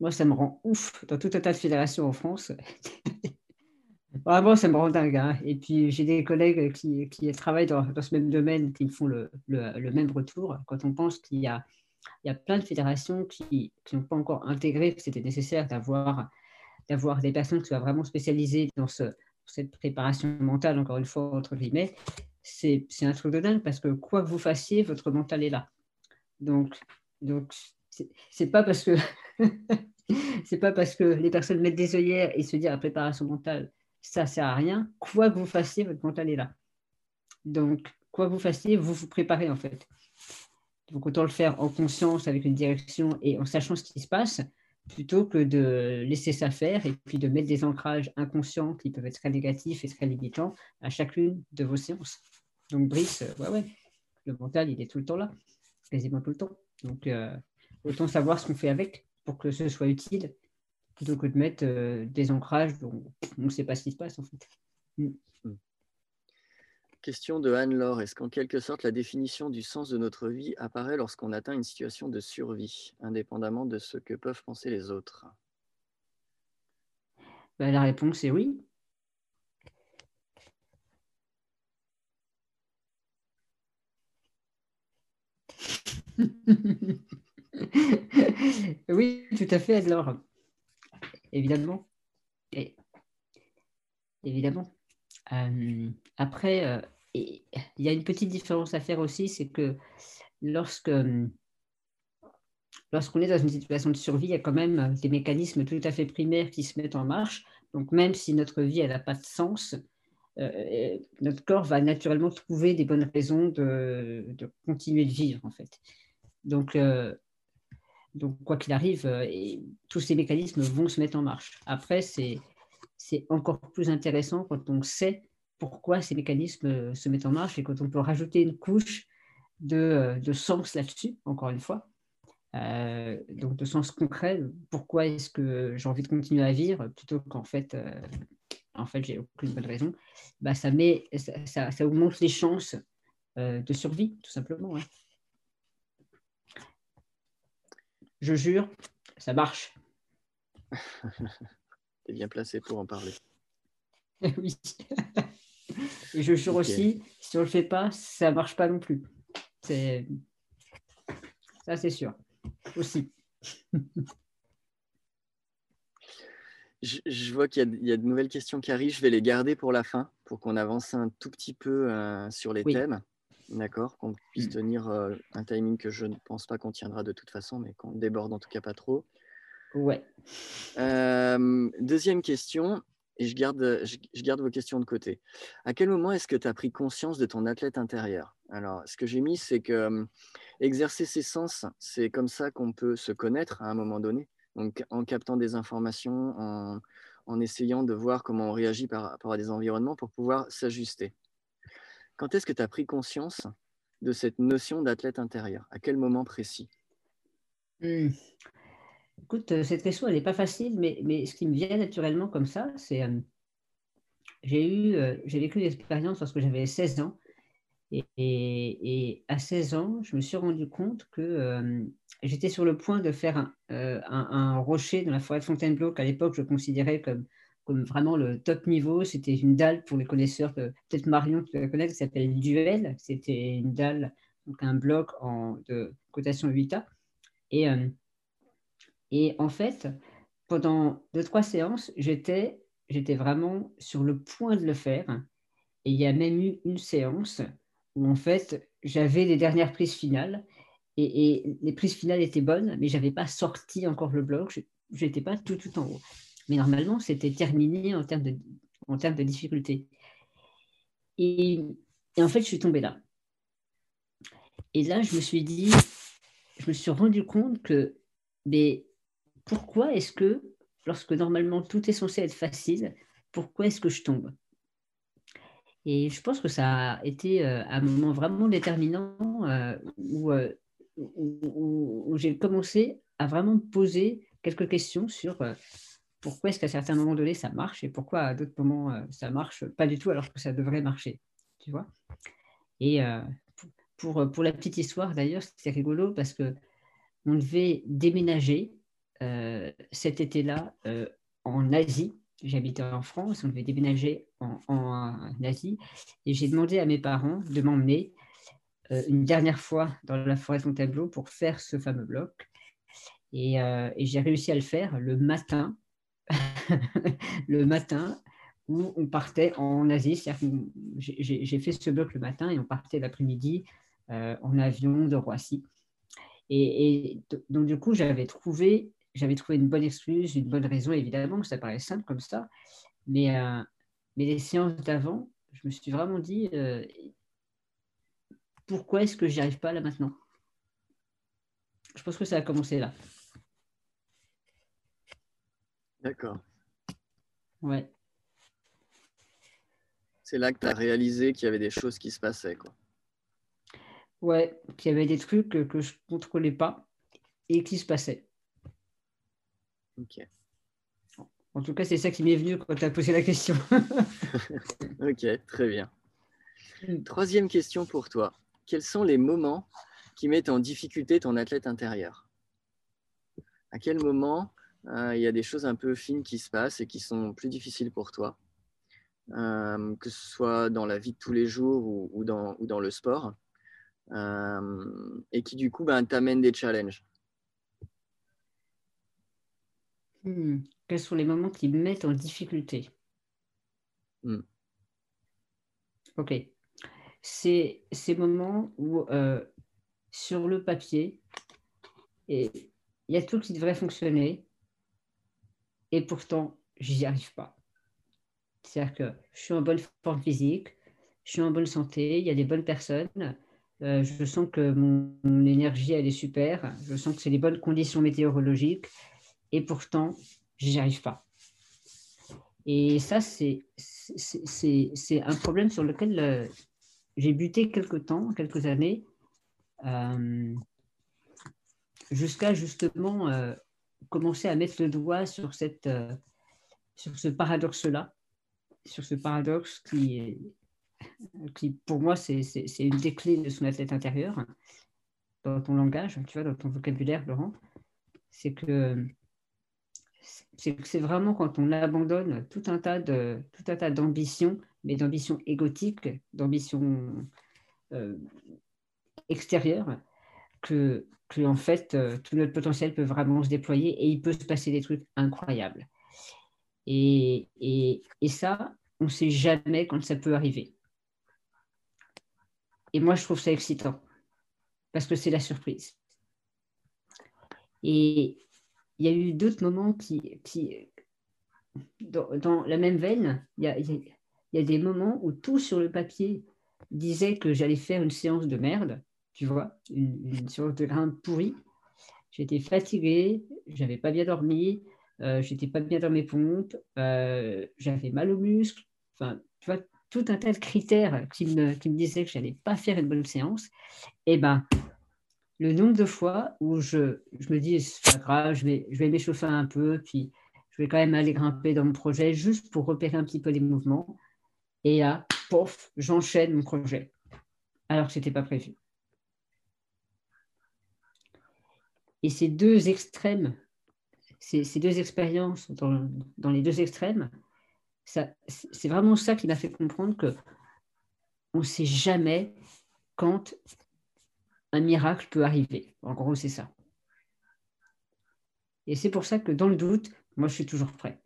moi, ça me rend ouf dans tout un tas de fédérations en France. Ça me rend dingue. Hein. Et puis, j'ai des collègues qui, qui travaillent dans, dans, ce même domaine qui font le, le, même retour. Quand on pense qu'il y a, il y a plein de fédérations qui n'ont pas encore intégré que c'était nécessaire d'avoir, d'avoir des personnes qui soient vraiment spécialisées dans ce, cette préparation mentale, encore une fois, entre guillemets, c'est, c'est un truc de dingue parce que quoi que vous fassiez, votre mental est là. Donc, donc c'est pas parce que c'est pas parce que les personnes mettent des œillères et se disent la préparation mentale, ça sert à rien. Quoi que vous fassiez, votre mental est là. Donc, quoi que vous fassiez, vous vous préparez en fait. Donc, autant le faire en conscience, avec une direction et en sachant ce qui se passe, plutôt que de laisser ça faire et puis de mettre des ancrages inconscients qui peuvent être très négatifs et très limitants à chacune de vos séances. Donc, Brice, ouais, ouais, le mental, il est tout le temps là quasiment tout le temps. Donc, euh, autant savoir ce qu'on fait avec pour que ce soit utile, plutôt que de mettre euh, des ancrages on ne sait pas ce qui se passe en fait. Mm. Mm. Question de Anne-Laure. Est-ce qu'en quelque sorte la définition du sens de notre vie apparaît lorsqu'on atteint une situation de survie, indépendamment de ce que peuvent penser les autres? Ben, La réponse est oui. oui, tout à fait, alors. Évidemment. Évidemment. Euh, après, euh, il y a une petite différence à faire aussi, c'est que lorsque lorsqu'on est dans une situation de survie, il y a quand même des mécanismes tout à fait primaires qui se mettent en marche. Donc même si notre vie n'a pas de sens, euh, notre corps va naturellement trouver des bonnes raisons de, de continuer de vivre en fait. Donc, euh, donc quoi qu'il arrive, euh, tous ces mécanismes vont se mettre en marche. Après, c'est encore plus intéressant quand on sait pourquoi ces mécanismes euh, se mettent en marche et quand on peut rajouter une couche de, de sens là-dessus, encore une fois. donc de sens concret, pourquoi est-ce que j'ai envie de continuer à vivre plutôt qu'en fait, en fait j'ai aucune bonne raison, bah, ça, met, ça, ça, augmente les chances de survie, tout simplement. Hein. Je jure, ça marche. Tu es bien placé pour en parler. oui. Et je jure aussi, si on ne le fait pas, ça ne marche pas non plus. C'est... Ça, c'est sûr. Aussi. je, vois qu'il y, a de nouvelles questions qui arrivent. Je vais les garder pour la fin, pour qu'on avance un tout petit peu euh, sur les thèmes. D'accord, qu'on puisse mmh. tenir un timing que je ne pense pas qu'on tiendra de toute façon, mais qu'on déborde en tout cas pas trop. Ouais. deuxième question, et je garde, je, garde vos questions de côté. À quel moment est-ce que tu as pris conscience de ton athlète intérieur? Alors, ce que j'ai mis, c'est que exercer ses sens, c'est comme ça qu'on peut se connaître à un moment donné. Donc, en captant des informations, en, en essayant de voir comment on réagit par rapport à des environnements pour pouvoir s'ajuster. Quand est-ce que tu as pris conscience de cette notion d'athlète intérieur? À quel moment précis? Hmm. Écoute, euh, cette question, elle n'est pas facile, mais, mais, ce qui me vient naturellement comme ça, c'est euh, j'ai eu, euh, j'ai vécu l'expérience lorsque j'avais 16 ans. Et, à 16 ans, je me suis rendu compte que j'étais sur le point de faire un, un, rocher dans la forêt de Fontainebleau, qu'à l'époque je considérais comme comme vraiment le top niveau. C'était une dalle pour les connaisseurs, peut-être Marion tu la connais, qui s'appelle Duel. C'était une dalle, donc un bloc en, de cotation 8A. Et, euh, et en fait, pendant deux, trois séances, j'étais, j'étais vraiment sur le point de le faire. Et il y a même eu une séance où en fait, j'avais les dernières prises finales. Et, et les prises finales étaient bonnes, mais je n'avais pas sorti encore le bloc. Je n'étais pas tout, tout en haut mais normalement, c'était terminé en termes de, en termes de difficulté. Et, en fait, je suis tombée là. et là, je me suis dit, je me suis rendu compte que, mais pourquoi est-ce que, lorsque normalement tout est censé être facile, pourquoi est-ce que je tombe? Et je pense que ça a été euh, un moment vraiment déterminant euh, euh, où, où, j'ai commencé à vraiment poser quelques questions sur pourquoi est-ce qu'à certains moments donnés ça marche et pourquoi à d'autres moments ça marche pas du tout alors que ça devrait marcher, tu vois? Et pour, pour la petite histoire d'ailleurs, c'était rigolo parce que on devait déménager cet été-là en Asie j'habitais en France, on devait déménager en, Asie, et j'ai demandé à mes parents de m'emmener euh, une dernière fois dans la forêt de Fontainebleau pour faire ce fameux bloc. Euh, et j'ai réussi à le faire le matin, le matin où on partait en Asie. J'ai fait ce bloc le matin et on partait l'après-midi euh, en avion de Roissy. Et, donc, du coup, j'avais trouvé trouvé une bonne excuse, une bonne raison, évidemment, ça paraît simple comme ça. Mais, euh, mais les séances d'avant, je me suis vraiment dit, euh, pourquoi est-ce que j'y arrive pas là maintenant? Je pense que ça a commencé là. D'accord. Ouais. C'est là que tu as réalisé qu'il y avait des choses qui se passaient, quoi. Ouais, qu'il y avait des trucs que, que je ne contrôlais pas et qui se passaient. Ok. En tout cas, c'est ça qui m'est venu quand tu as posé la question. ok, très bien. Troisième question pour toi. Quels sont les moments qui mettent en difficulté ton athlète intérieur? À quel moment il y a des choses un peu fines qui se passent et qui sont plus difficiles pour toi euh, que ce soit dans la vie de tous les jours ou, dans, ou dans, le sport, euh, et qui du coup ben, t'amènent des challenges. Hmm. Quels sont les moments qui me mettent en difficulté? Hmm. Ok. C'est ces moments où, euh, sur le papier, il y a tout qui devrait fonctionner, et pourtant, j'y arrive pas. C'est-à-dire que je suis en bonne forme physique, je suis en bonne santé, il y a des bonnes personnes, euh, je sens que mon, énergie, elle est super, je sens que c'est les bonnes conditions météorologiques, et pourtant, j'y arrive pas. Et ça, c'est un problème sur lequel euh, j'ai buté quelques temps, quelques années, euh, jusqu'à justement commencer à mettre le doigt sur, cette, sur ce paradoxe-là, sur ce paradoxe qui, qui pour moi, c'est une des clés de son athlète intérieur, dans ton langage, tu vois, dans ton vocabulaire, Laurent. C'est que c'est vraiment quand on abandonne tout un tas de tout un tas d'ambitions, mais d'ambitions égotiques, d'ambitions euh, extérieures, que, que, en fait euh, tout notre potentiel peut vraiment se déployer et il peut se passer des trucs incroyables. Et, et, et ça, on ne sait jamais quand ça peut arriver. Et moi, je trouve ça excitant parce que c'est la surprise. Et, il y a eu d'autres moments qui, qui dans, la même veine, il y, a, il y, a, des moments où tout sur le papier disait que j'allais faire une séance de merde, tu vois, une, séance de grain pourri. J'étais fatiguée, j'avais pas bien dormi, euh, j'étais pas bien dans mes pompes, euh, j'avais mal aux muscles, enfin, tu vois, tout un tas de critères qui me, qui me disaient que j'allais pas faire une bonne séance. Et eh ben, le nombre de fois où je, je me dis, c'est pas grave, je vais, je vais m'échauffer un peu, puis je vais quand même aller grimper dans mon projet juste pour repérer un petit peu les mouvements. Et là, pof, j'enchaîne mon projet, alors que ce n'était pas prévu. Et ces deux extrêmes, ces, deux expériences dans, dans, les deux extrêmes, c'est vraiment ça qui m'a fait comprendre que on ne sait jamais quand un miracle peut arriver. En gros, c'est ça. Et c'est pour ça que dans le doute, moi, je suis toujours prêt.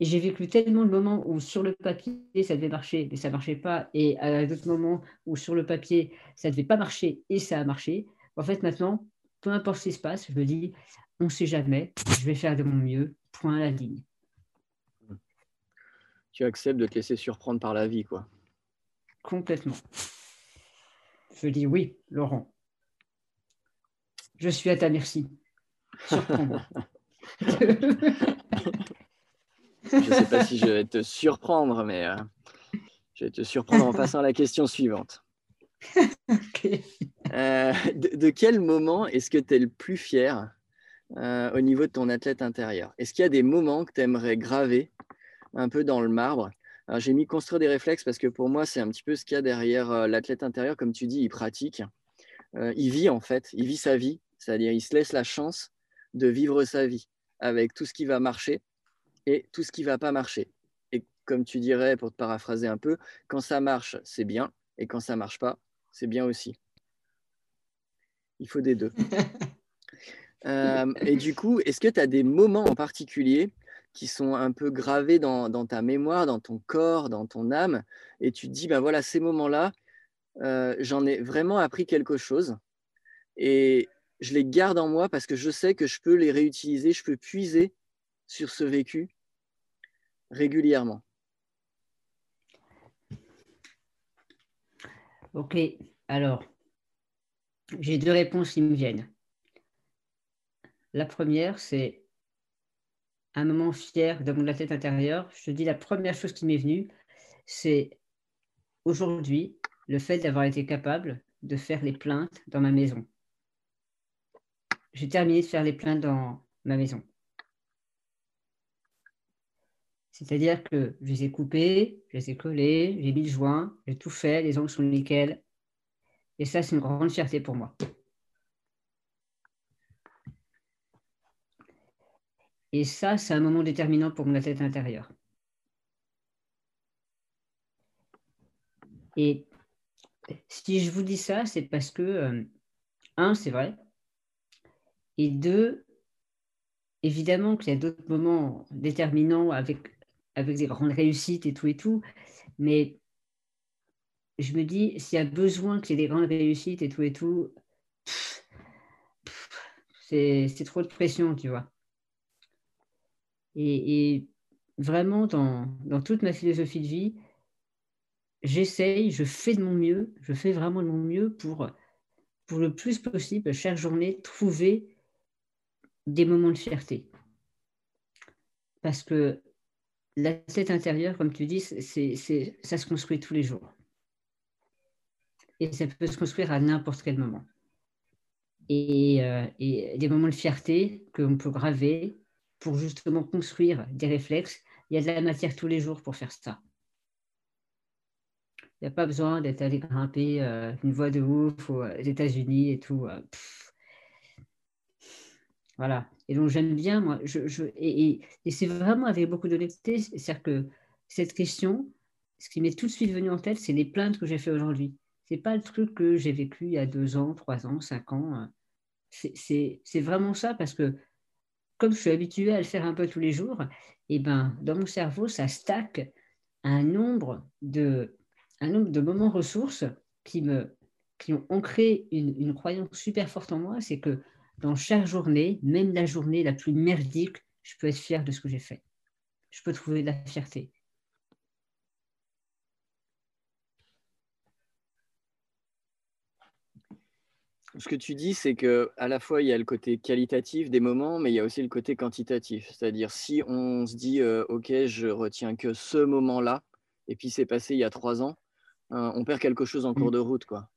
Et j'ai vécu tellement de moments où sur le papier, ça devait marcher, mais ça ne marchait pas. Et à d'autres moments où sur le papier, ça ne devait pas marcher et ça a marché. En fait, maintenant, peu importe ce qui se passe, je me dis, on ne sait jamais, je vais faire de mon mieux, point à la ligne. Tu acceptes de te laisser surprendre par la vie, quoi. Complètement. Je dis oui, Laurent. Je suis à ta merci. Surprends-moi. je ne sais pas si je vais te surprendre, mais euh, je vais te surprendre en passant à la question suivante. Euh, de, quel moment est-ce que tu es le plus fier euh, au niveau de ton athlète intérieur? Est-ce qu'il y a des moments que tu aimerais graver un peu dans le marbre? J'ai mis construire des réflexes parce que pour moi, c'est un petit peu ce qu'il y a derrière l'athlète intérieur. Comme tu dis, il pratique. il vit en fait, il vit sa vie. C'est-à-dire, il se laisse la chance de vivre sa vie avec tout ce qui va marcher et tout ce qui va pas marcher. Et comme tu dirais, pour te paraphraser un peu, quand ça marche, c'est bien, et quand ça marche pas, c'est bien aussi. Il faut des deux. Euh, et du coup, est-ce que tu as des moments en particulier qui sont un peu gravés dans, ta mémoire, dans ton corps, dans ton âme, et tu te dis, ben voilà, ces moments-là, euh, j'en ai vraiment appris quelque chose, et je les garde en moi parce que je sais que je peux les réutiliser, je peux puiser sur ce vécu régulièrement Ok, alors, j'ai deux réponses qui me viennent. La première, c'est un moment fier dans la tête intérieure. Je te dis, la première chose qui m'est venue, c'est aujourd'hui le fait d'avoir été capable de faire les plaintes dans ma maison. J'ai terminé de faire les plaintes dans ma maison. C'est-à-dire que je les ai coupés, je les ai collés, j'ai mis le joint, j'ai tout fait, les ongles sont nickel. Et ça, c'est une grande fierté pour moi. Et ça, c'est un moment déterminant pour ma tête intérieure. Et si je vous dis ça, c'est parce que, euh, un, c'est vrai. Et deux, évidemment qu'il y a d'autres moments déterminants avec avec des grandes réussites et tout et tout. Mais je me dis, s'il y a besoin qu'il y ait des grandes réussites et tout et tout, c'est trop de pression, tu vois. Et, vraiment, dans, dans, toute ma philosophie de vie, j'essaye, je fais de mon mieux, je fais vraiment de mon mieux pour, pour le plus possible, chaque journée, trouver des moments de fierté. Parce que la tête intérieure, comme tu dis, ça se construit tous les jours. Et ça peut se construire à n'importe quel moment. Et, euh, des moments de fierté qu'on peut graver pour justement construire des réflexes. Il y a de la matière tous les jours pour faire ça. Il n'y a pas besoin d'être allé grimper euh, une voie de ouf aux États-Unis et tout. Euh, voilà. Et donc j'aime bien, moi, et, c'est vraiment avec beaucoup d'honnêteté, c'est-à-dire que cette question, ce qui m'est tout de suite venu en tête, c'est les plaintes que j'ai fait aujourd'hui. C'est pas le truc que j'ai vécu il y a deux ans, trois ans, cinq ans. C'est vraiment ça parce que comme je suis habituée à le faire un peu tous les jours, et eh ben dans mon cerveau, ça stack un nombre de, un nombre de moments ressources qui me qui ont ancré une, une croyance super forte en moi, c'est que dans chaque journée, même la journée la plus merdique, je peux être fier de ce que j'ai fait. Je peux trouver de la fierté. Ce que tu dis, c'est que à la fois il y a le côté qualitatif des moments, mais il y a aussi le côté quantitatif. C'est-à-dire si on se dit, euh, ok, je retiens que ce moment-là, et puis c'est passé il y a trois ans, euh, on perd quelque chose en cours mm. de route, quoi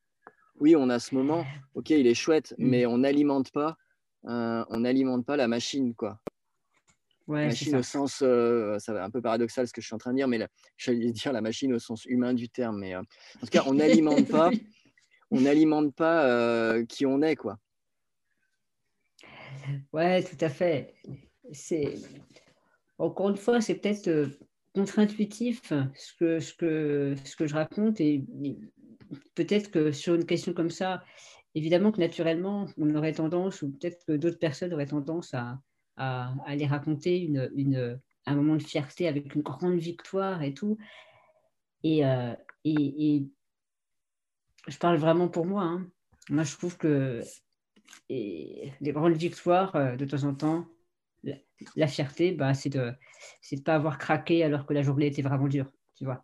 oui, on a ce moment, ok, il est chouette, mm. mais on n'alimente pas, euh, on n'alimente pas la machine, quoi. Ouais, machine au sens, euh, ça va un peu paradoxal ce que je suis en train de dire, mais j'allais dire la machine au sens humain du terme, mais euh, en tout cas, on n'alimente pas, on n'alimente pas qui on est, quoi. Ouais, tout à fait. C'est encore une fois, c'est peut-être contre-intuitif ce que, ce, que, ce que je raconte et peut-être que sur une question comme ça, évidemment que naturellement, on aurait tendance, ou peut-être que d'autres personnes auraient tendance à, à, aller raconter une, une, un moment de fierté avec une grande victoire et tout. Et, euh, je parle vraiment pour moi. Hein. Moi, je trouve que les grandes victoires, euh, de temps en temps, la, fierté, bah, c'est de ne pas avoir craqué alors que la journée était vraiment dure, tu vois.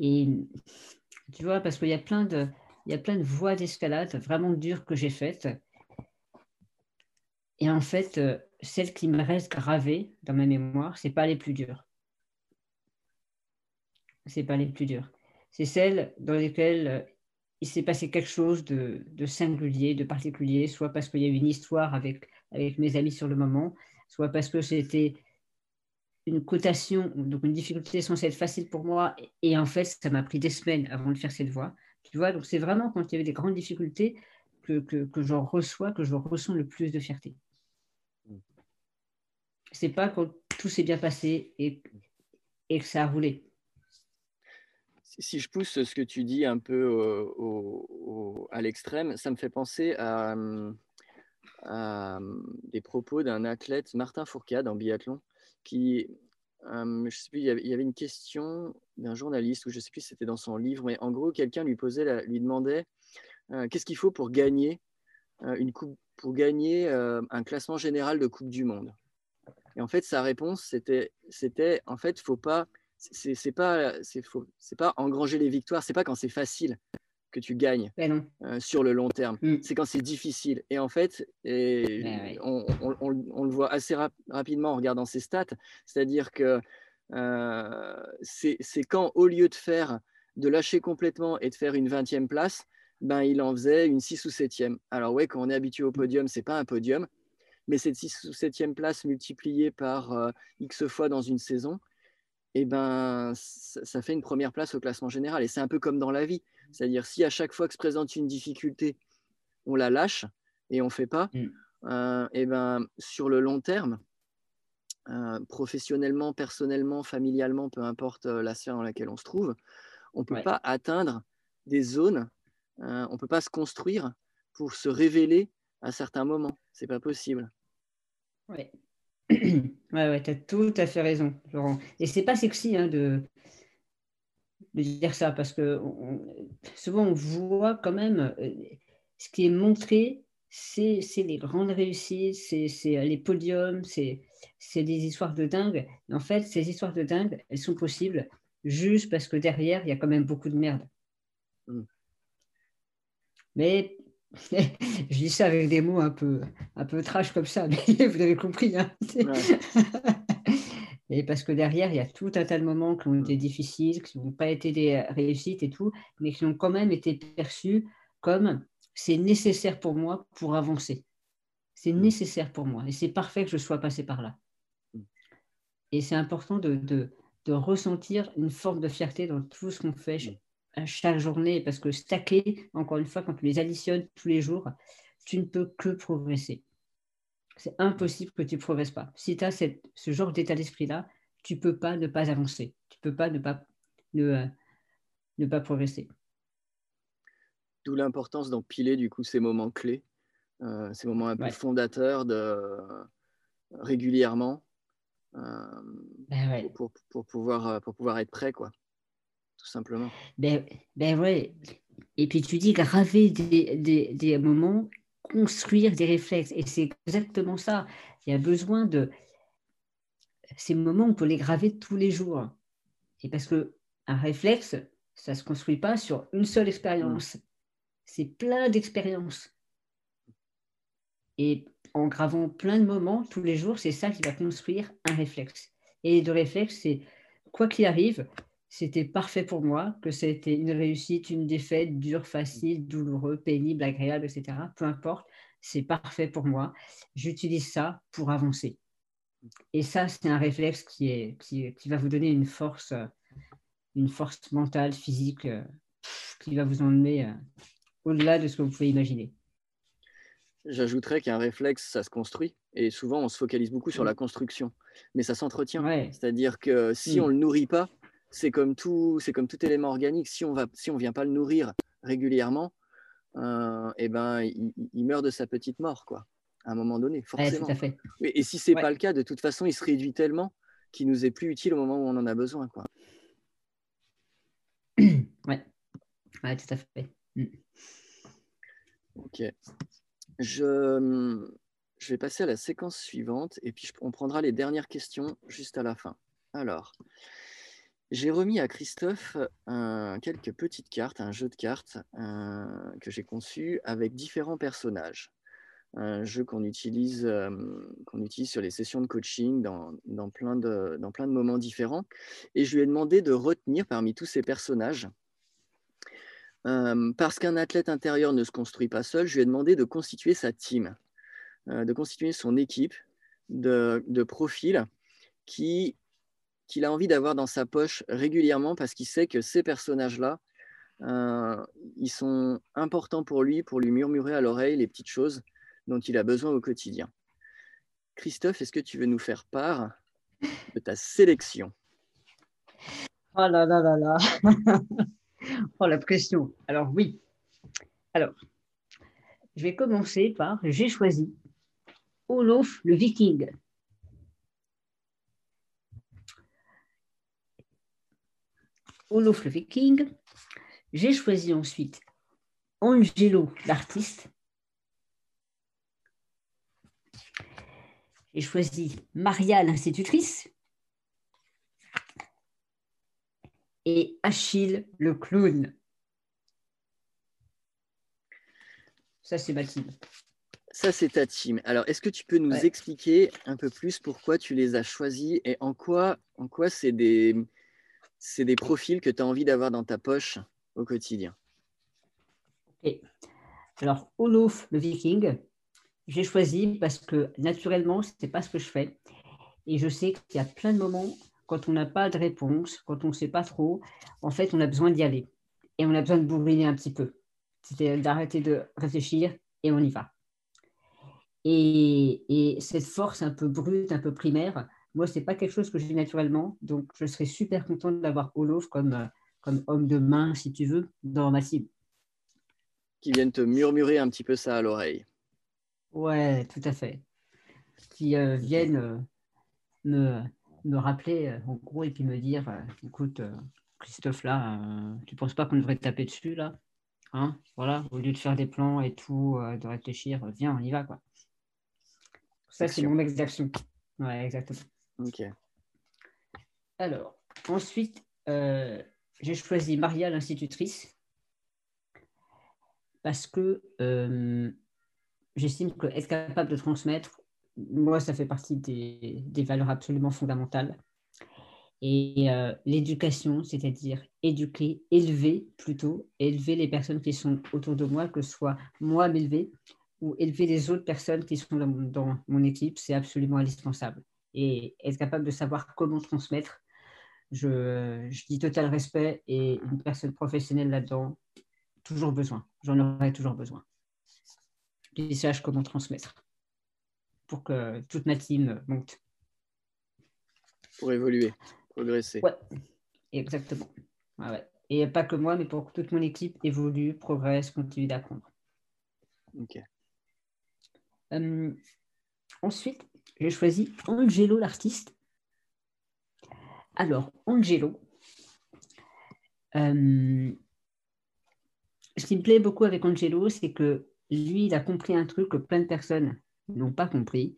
Et tu vois, parce qu'il y a plein de, il y a plein de voies d'escalade vraiment dures que j'ai faites. Et en fait, euh, celles qui me restent gravées dans ma mémoire, c'est pas les plus dures. C'est pas les plus dures. C'est celles dans lesquelles euh, il s'est passé quelque chose de, de, singulier, de particulier, soit parce qu'il y a eu une histoire avec, avec mes amis sur le moment, soit parce que c'était une cotation, donc une difficulté censée être facile pour moi, et en fait, ça m'a pris des semaines avant de faire cette voie. Tu vois, donc c'est vraiment quand il y avait des grandes difficultés que, que, que j'en reçois, que je ressens le plus de fierté. C'est pas quand tout s'est bien passé et, et que ça a roulé. Si je pousse ce que tu dis un peu au, à l'extrême, ça me fait penser à, à des propos d'un athlète, Martin Fourcade, en biathlon, qui, euh, je sais plus, il y, avait, une question d'un journaliste, ou je sais plus si c'était dans son livre, mais en gros, quelqu'un lui posait, lui demandait euh, qu'est-ce qu'il faut pour gagner euh, une coupe, pour gagner un classement général de Coupe du Monde? Et en fait, sa réponse, c'était, en fait, faut pas, pas, c'est, c'est pas engranger les victoires, c'est pas quand c'est facile que tu gagnes euh, sur le long terme. Mm. C'est quand c'est difficile. Et en fait, et ben on, on, le voit assez rapidement en regardant ses stats, c'est-à-dire que euh, c'est quand, au lieu de faire, de lâcher complètement et de faire une 20e place, ben, il en faisait une 6 ou 7e. Alors ouais, quand on est habitué au podium, c'est pas un podium, mais cette 6 ou 7e place multipliée par euh, X fois dans une saison, eh ben, ça, fait une première place au classement général. Et c'est un peu comme dans la vie. C'est-à-dire, si à chaque fois que se présente une difficulté, on la lâche et on ne fait pas, mm. euh, eh ben, sur le long terme, euh, professionnellement, personnellement, familialement, peu importe euh, la sphère dans laquelle on se trouve, on ne peut pas atteindre des zones, on ne peut pas se construire pour se révéler à certains moments. C'est pas possible. Ouais. Ouais, ouais, tu as tout à fait raison, Laurent. Et c'est pas sexy hein, de, de dire ça parce que souvent on voit quand même euh, ce qui est montré, c'est les grandes réussites, c'est les podiums, c'est des histoires de dingue. en fait, ces histoires de dingue, elles sont possibles juste parce que derrière, il y a quand même beaucoup de merde. Mm. Mais je dis ça avec des mots un peu, un peu trash comme ça, mais vous avez compris. Hein et parce que derrière, il y a tout un tas de moments qui ont été difficiles, qui n'ont pas été des réussites et tout, mais qui ont quand même été perçus comme c'est nécessaire pour moi pour avancer. C'est mm. nécessaire pour moi et c'est parfait que je sois passé par là. Mm. Et c'est important de, de, de, ressentir une forme de fierté dans tout ce qu'on fait mm chaque journée, parce que stacker, encore une fois, quand tu les additionnes tous les jours, tu ne peux que progresser. C'est impossible que tu ne progresses pas. Si tu as cette, ce genre d'état d'esprit-là, tu ne peux pas ne pas avancer. Tu ne peux pas ne pas, ne, ne pas progresser. D'où l'importance d'empiler du coup ces moments clés, euh, ces moments un peu fondateurs de, régulièrement euh, ben pour, pour, pouvoir, pour pouvoir être prêt. Quoi tout simplement. Ben, ben ouais. Et puis tu dis graver des, des, des moments, construire des réflexes. Et c'est exactement ça. Il y a besoin de ces moments, on peut les graver tous les jours. Et parce que un réflexe, ça ne se construit pas sur une seule expérience. C'est plein d'expériences. Et en gravant plein de moments tous les jours, c'est ça qui va construire un réflexe. Et de réflexe, c'est quoi qu'il arrive, c'était parfait pour moi, que c'était une réussite, une défaite, dure, facile, douloureux, pénible, agréable, etc. Peu importe, c'est parfait pour moi. J'utilise ça pour avancer. Et ça, c'est un réflexe qui, est, qui, va vous donner une force, une force mentale, physique, qui va vous emmener euh, au-delà de ce que vous pouvez imaginer. J'ajouterais qu'un réflexe, ça se construit. Et souvent, on se focalise beaucoup sur la construction. Mais ça s'entretient. C'est-à-dire que si mm. on ne le nourrit pas, c'est comme tout, c'est comme tout élément organique. Si on va, si on vient pas le nourrir régulièrement, euh, eh ben, il, meurt de sa petite mort, quoi. À un moment donné, forcément. Et, si c'est n'est pas le cas, de toute façon, il se réduit tellement qu'il nous est plus utile au moment où on en a besoin, quoi. Ouais, ouais tout à fait. Mm. Ok. Je, je vais passer à la séquence suivante et puis on prendra les dernières questions juste à la fin. Alors, j'ai remis à Christophe quelques petites cartes, un jeu de cartes que j'ai conçu avec différents personnages. Un jeu qu'on utilise, qu'on utilise sur les sessions de coaching dans, dans, plein de, dans plein de moments différents. Et je lui ai demandé de retenir parmi tous ces personnages parce qu'un athlète intérieur ne se construit pas seul, je lui ai demandé de constituer sa team, de constituer son équipe de, de profils qui qu'il a envie d'avoir dans sa poche régulièrement parce qu'il sait que ces personnages-là, euh, ils sont importants pour lui, pour lui murmurer à l'oreille les petites choses dont il a besoin au quotidien. Christophe, est-ce que tu veux nous faire part de ta sélection? Oh là là là là Oh la pression Alors oui. Alors, je vais commencer par j'ai choisi Olof le Viking. Olof le Viking. J'ai choisi ensuite Angelo l'artiste. J'ai choisi Maria l'institutrice. Et Achille le clown. Ça, c'est ma team. Ça, c'est ta team. Alors, est-ce que tu peux nous expliquer un peu plus pourquoi tu les as choisis et en quoi, en quoi c'est des, c'est des profils que tu as envie d'avoir dans ta poche au quotidien. Alors, Olof le Viking, j'ai choisi parce que naturellement, ce n'est pas ce que je fais. Et je sais qu'il y a plein de moments, quand on n'a pas de réponse, quand on ne sait pas trop, en fait, on a besoin d'y aller. Et on a besoin de bourriner un petit peu. C'est d'arrêter de réfléchir et on y va. Et, cette force un peu brute, un peu primaire, moi, ce n'est pas quelque chose que j'ai naturellement, donc je serais super contente d'avoir Olof comme, euh, comme homme de main, si tu veux, dans ma cible. Qui vienne te murmurer un petit peu ça à l'oreille. Ouais, tout à fait. Qui euh, viennent euh, me, me rappeler, en gros, et puis me dire écoute, Christophe, là, tu ne penses pas qu'on devrait te taper dessus, là? Hein? Voilà, au lieu de faire des plans et tout, de réfléchir, viens, on y va, quoi. Ça, c'est mon ex d'action. Ouais, exactement. Ok. Alors, ensuite, euh, j'ai choisi Maria l'institutrice parce que euh, j'estime qu'être capable de transmettre, moi, ça fait partie des, valeurs absolument fondamentales. Et euh, l'éducation, c'est-à-dire éduquer, élever plutôt, élever les personnes qui sont autour de moi, que ce soit moi m'élever ou élever les autres personnes qui sont dans mon équipe, c'est absolument indispensable et être capable de savoir comment transmettre. Je, je dis total respect et une personne professionnelle là-dedans, toujours besoin. J'en aurai toujours besoin. Qui sache comment transmettre pour que toute ma team monte. Pour évoluer, progresser. Ouais, exactement. Et pas que moi, mais pour que toute mon équipe évolue, progresse, continue d'apprendre. Ok. Euh, ensuite, j'ai choisi Angelo l'artiste. Alors, Angelo, euh, ce qui me plaît beaucoup avec Angelo, c'est que lui, il a compris un truc que plein de personnes n'ont pas compris,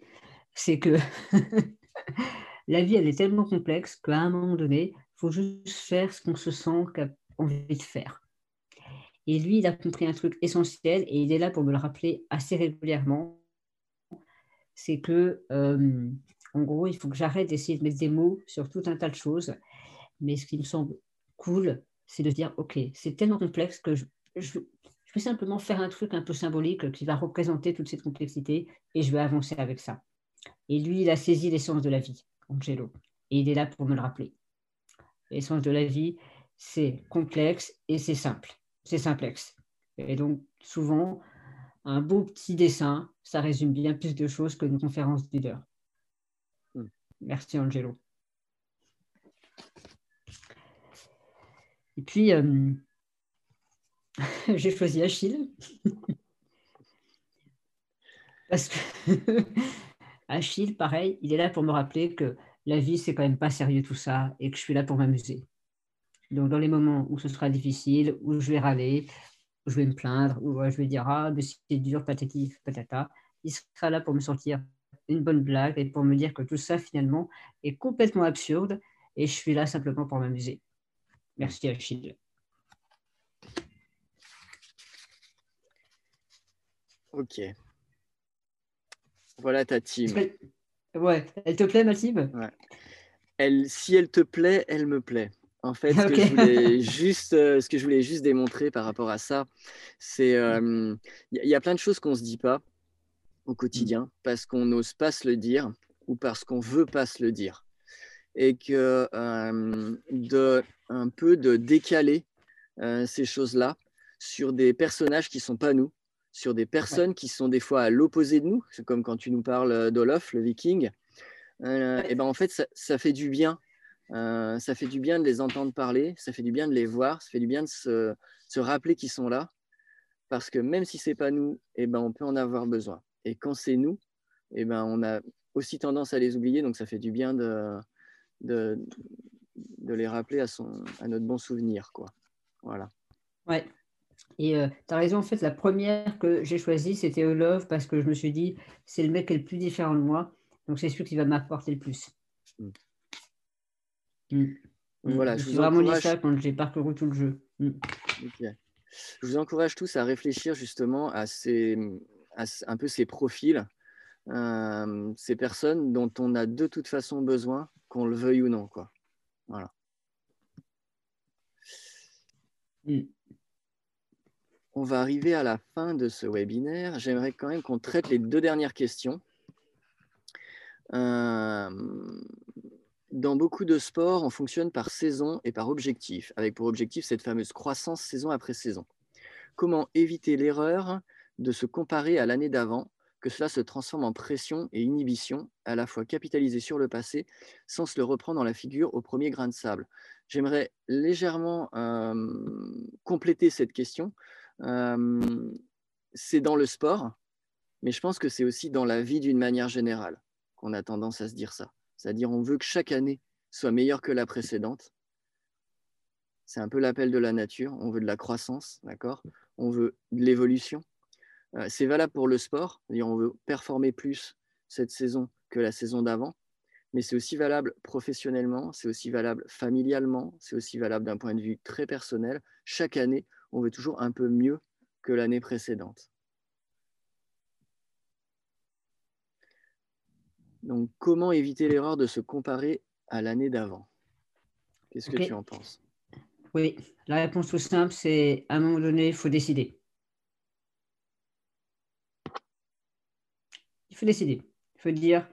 c'est que la vie, elle est tellement complexe qu'à un moment donné, il faut juste faire ce qu'on se sent envie de faire. Et lui, il a compris un truc essentiel et il est là pour me le rappeler assez régulièrement c'est que, euh, en gros, il faut que j'arrête d'essayer de mettre des mots sur tout un tas de choses. Mais ce qui me semble cool, c'est de dire, OK, c'est tellement complexe que je, je, vais simplement faire un truc un peu symbolique qui va représenter toute cette complexité et je vais avancer avec ça. Et lui, il a saisi l'essence de la vie, Angelo, et il est là pour me le rappeler. L'essence de la vie, c'est complexe et c'est simple. C'est simplexe. Et donc, souvent, un beau petit dessin, ça résume bien plus de choses qu'une conférence leader. Hmm. Merci Angelo. Et puis, euh, j'ai choisi Achille. Parce que Achille, pareil, il est là pour me rappeler que la vie, c'est quand même pas sérieux tout ça et que je suis là pour m'amuser. Donc, dans les moments où ce sera difficile, où je vais râler, je vais me plaindre, ou je vais dire Ah, mais c'est dur, patati, patata. Il sera là pour me sortir une bonne blague et pour me dire que tout ça, finalement, est complètement absurde et je suis là simplement pour m'amuser. Merci Achille. Ok. Voilà ta team. Ouais, elle te plaît ma team? Ouais. elle, Si elle te plaît, elle me plaît. En fait, ce, que je voulais juste, euh, ce que je voulais juste démontrer par rapport à ça, c'est il euh, y, a plein de choses qu'on ne se dit pas au quotidien parce qu'on n'ose pas se le dire ou parce qu'on veut pas se le dire. Et que euh, de un peu de décaler ces choses-là sur des personnages qui sont pas nous, sur des personnes qui sont des fois à l'opposé de nous, comme quand tu nous parles d'Olof, le viking, et ben en fait ça, ça fait du bien euh, ça fait du bien de les entendre parler, ça fait du bien de les voir, ça fait du bien de se, rappeler qu'ils sont là, parce que même si c'est pas nous, eh ben, on peut en avoir besoin. Et quand c'est nous, eh ben, on a aussi tendance à les oublier, donc ça fait du bien de, de, les rappeler à, son, à notre bon souvenir. Quoi. Voilà. Ouais. Et euh, tu as raison, en fait, la première que j'ai choisie, c'était Love, parce que je me suis dit, c'est le mec qui est le plus différent de moi, donc c'est celui qui va m'apporter le plus. Mm. Mm. Voilà, je, vous vraiment encourage... ça quand j'ai parcouru tout le jeu. Mm. Je vous encourage tous à réfléchir justement à, ces, un peu ces profils, euh, ces personnes dont on a de toute façon besoin, qu'on le veuille ou non. Quoi. Voilà. Mm. On va arriver à la fin de ce webinaire. J'aimerais quand même qu'on traite les deux dernières questions. Euh, dans beaucoup de sports, on fonctionne par saison et par objectif, avec pour objectif cette fameuse croissance saison après saison. Comment éviter l'erreur de se comparer à l'année d'avant, que cela se transforme en pression et inhibition, à la fois capitaliser sur le passé sans se le reprendre dans la figure au premier grain de sable? J'aimerais légèrement compléter cette question. C'est dans le sport, mais je pense que c'est aussi dans la vie d'une manière générale qu'on a tendance à se dire ça. C'est-à-dire, on veut que chaque année soit meilleure que la précédente. C'est un peu l'appel de la nature. On veut de la croissance, d'accord? On veut de l'évolution. Euh, c'est valable pour le sport. C'est-à-dire, on veut performer plus cette saison que la saison d'avant. Mais c'est aussi valable professionnellement, c'est aussi valable familialement, c'est aussi valable d'un point de vue très personnel. Chaque année, on veut toujours un peu mieux que l'année précédente. Donc, comment éviter l'erreur de se comparer à l'année d'avant? Qu'est-ce que tu en penses? Oui, la réponse tout simple, c'est à un moment donné, il faut décider. Il faut décider. Il faut dire.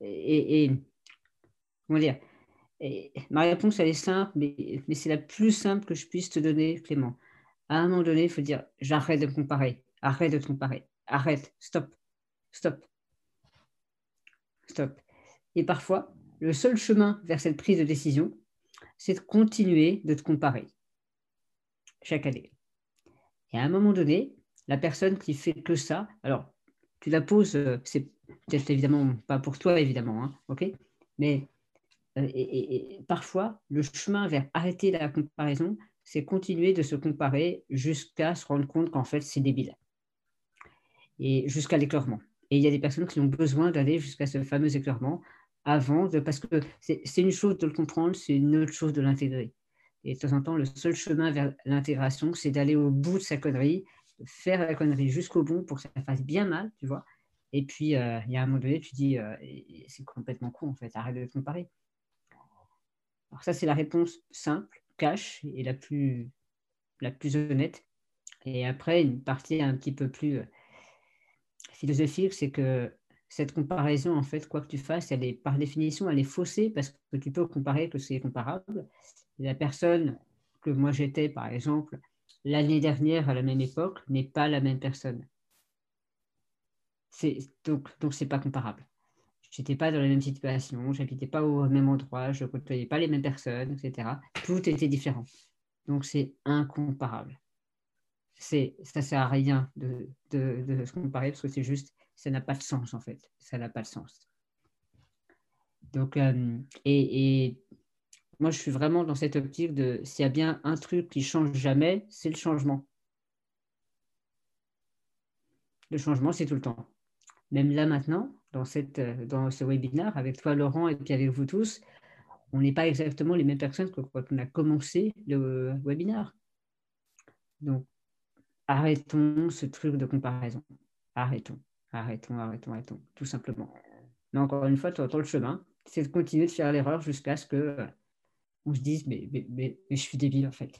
Et, comment dire? Ma réponse, elle est simple, mais, mais c'est la plus simple que je puisse te donner, Clément. À un moment donné, il faut dire j'arrête de me comparer. Arrête de te comparer arrête, stop, stop, stop. Et parfois, le seul chemin vers cette prise de décision, c'est de continuer de te comparer chaque année. Et à un moment donné, la personne qui fait que ça, alors tu la poses, euh, c'est peut-être évidemment pas pour toi, évidemment, hein, ok Mais euh, parfois, le chemin vers arrêter la comparaison, c'est continuer de se comparer jusqu'à se rendre compte qu'en fait, c'est débile et jusqu'à l'éclairement. Et il y a des personnes qui ont besoin d'aller jusqu'à ce fameux éclairement avant, de, parce que c'est une chose de le comprendre, c'est une autre chose de l'intégrer. Et de temps en temps, le seul chemin vers l'intégration, c'est d'aller au bout de sa connerie, de faire la connerie jusqu'au bout pour que ça fasse bien mal, tu vois. Et puis, euh, il y a un moment donné, tu dis, euh, c'est complètement con, en fait, arrête de comparer. Alors ça, c'est la réponse simple, cash, et la plus, la plus honnête. Et après, une partie un petit peu plus euh, philosophique, c'est que cette comparaison, en fait, quoi que tu fasses, elle est par définition, elle est faussée parce que tu peux comparer que c'est comparable. la personne que moi j'étais, par exemple, l'année dernière à la même époque, n'est pas la même personne. Donc, donc c'est pas comparable. Je n'étais pas dans la même situation, je n'habitais pas au même endroit, je côtoyais pas les mêmes personnes, etc. Tout était différent. Donc c'est incomparable c'est ça sert à rien de, se comparer parce que c'est juste ça n'a pas de sens en fait. Ça n'a pas de sens. Donc euh, et, moi je suis vraiment dans cette optique de s'il y a bien un truc qui change jamais c'est le changement. Le changement c'est tout le temps. Même là maintenant dans, cette, dans ce webinaire avec toi, Laurent, et puis avec vous tous, on n'est pas exactement les mêmes personnes que quand on a commencé le webinaire. Donc, arrêtons ce truc de comparaison. Arrêtons, arrêtons, arrêtons, arrêtons, tout simplement. Mais encore une fois, tu entends le chemin, c'est de continuer de faire l'erreur jusqu'à ce que on se dise mais, je suis débile en fait.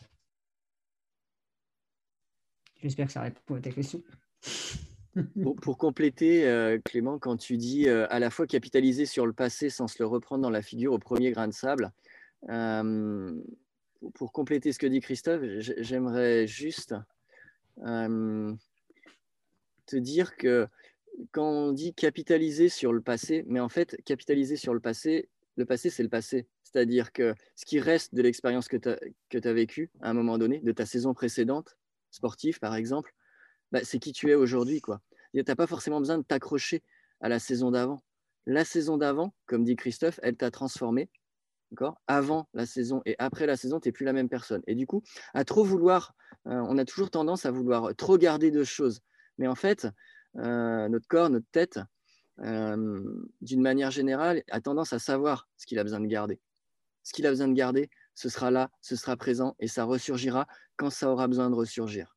J'espère que ça répond à ta question. Pour, compléter, euh, Clément, quand tu dis euh, à la fois capitaliser sur le passé sans se le reprendre dans la figure au premier grain de sable, euh, pour compléter ce que dit Christophe, j'aimerais juste te dire que quand on dit capitaliser sur le passé, mais en fait, capitaliser sur le passé, le passé, c'est le passé. C'est-à-dire que ce qui reste de l'expérience que tu as, vécue à un moment donné, de ta saison précédente, sportive par exemple, bah, c'est qui tu es aujourd'hui. Tu n'as pas forcément besoin de t'accrocher à la saison d'avant. La saison d'avant, comme dit Christophe, elle t'a transformé. Avant la saison et après la saison, tu n'es plus la même personne. Et du coup, à trop vouloir, euh, on a toujours tendance à vouloir trop garder de choses. Mais en fait, euh, notre corps, notre tête, euh, d'une manière générale, a tendance à savoir ce qu'il a besoin de garder. Ce qu'il a besoin de garder, ce sera là, ce sera présent et ça ressurgira quand ça aura besoin de ressurgir.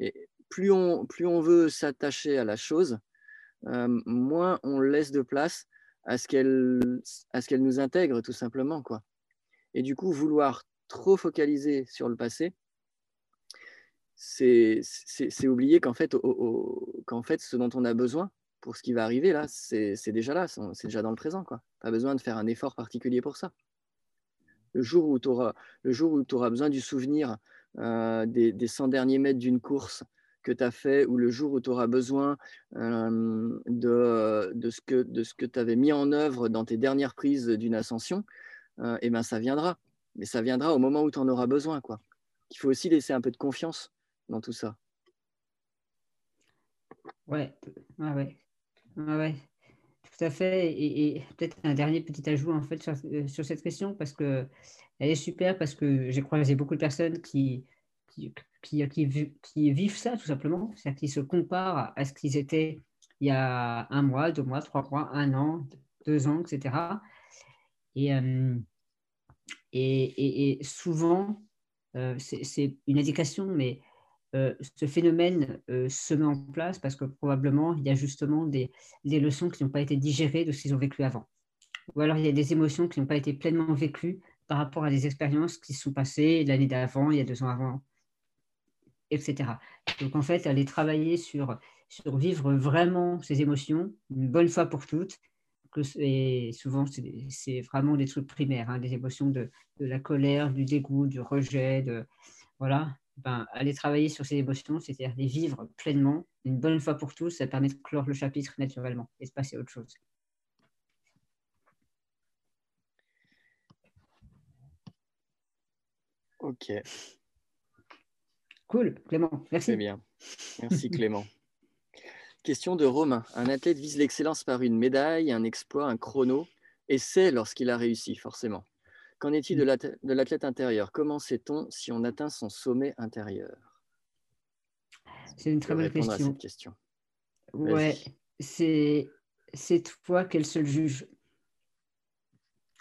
Et plus on, plus on veut s'attacher à la chose, moins on laisse de place à ce qu'elle nous intègre tout simplement. Quoi. Et du coup, vouloir trop focaliser sur le passé, c'est oublier qu'en fait, fait, ce dont on a besoin pour ce qui va arriver, là, c'est déjà là, c'est déjà dans le présent. Quoi. Pas besoin de faire un effort particulier pour ça. Le jour où tu auras, auras, besoin du souvenir euh, des, des, 100 derniers mètres d'une course que tu as fait, ou le jour où tu auras besoin de, de, ce que tu avais mis en œuvre dans tes dernières prises d'une ascension, euh, eh ben, ça viendra. Mais ça viendra au moment où tu en auras besoin. Quoi. Il faut aussi laisser un peu de confiance dans tout ça. Ouais, ouais, ouais. Tout à fait. Et, peut-être un dernier petit ajout en fait sur, euh, sur, cette question parce que elle est super parce que j'ai croisé beaucoup de personnes qui, qui, qui, vivent ça tout simplement, c'est-à-dire qui se comparent à ce qu'ils étaient il y a un mois, deux mois, trois mois, un an, deux ans, etc. Euh, et, souvent, euh, c'est une indication, mais euh, ce phénomène euh, se met en place parce que probablement il y a justement des, leçons qui n'ont pas été digérées de ce qu'ils ont vécu avant. Ou alors il y a des émotions qui n'ont pas été pleinement vécues par rapport à des expériences qui se sont passées l'année d'avant, il y a deux ans avant, etc. Donc en fait, aller travailler sur, sur vivre vraiment ces émotions une bonne fois pour toutes, et souvent c'est vraiment des trucs primaires, hein, des émotions de, de, la colère, du dégoût, du rejet, de, voilà, ben, aller travailler sur ces émotions, c'est-à-dire les vivre pleinement, une bonne fois pour tous, ça permet de clore le chapitre naturellement et de passer à autre chose. Ok. Cool, Clément, merci. Très bien. Merci Clément. Question de Romain. Un athlète vise l'excellence par une médaille, un exploit, un chrono, et c'est lorsqu'il a réussi, forcément. Qu'en est-il de l'athlète intérieur? Comment sait-on si on atteint son sommet intérieur? C'est une très bonne question. Question. Ouais, c'est toi qu'elle se juge.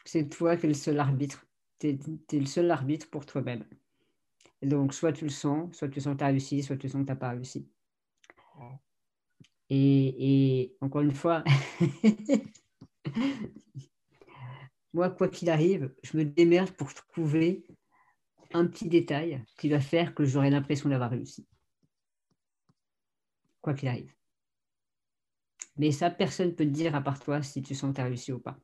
C'est toi qui es le seul arbitre. Tu es, le seul arbitre pour toi-même. Donc, soit tu le sens, soit tu sens que tu as réussi, soit tu sens que tu n'as pas réussi. Et, et encore une fois, moi, quoi qu'il arrive, je me démerde pour trouver un petit détail qui va faire que j'aurai l'impression d'avoir réussi. Quoi qu'il arrive. Mais ça, personne ne peut te dire à part toi si tu sens que tu as réussi ou pas.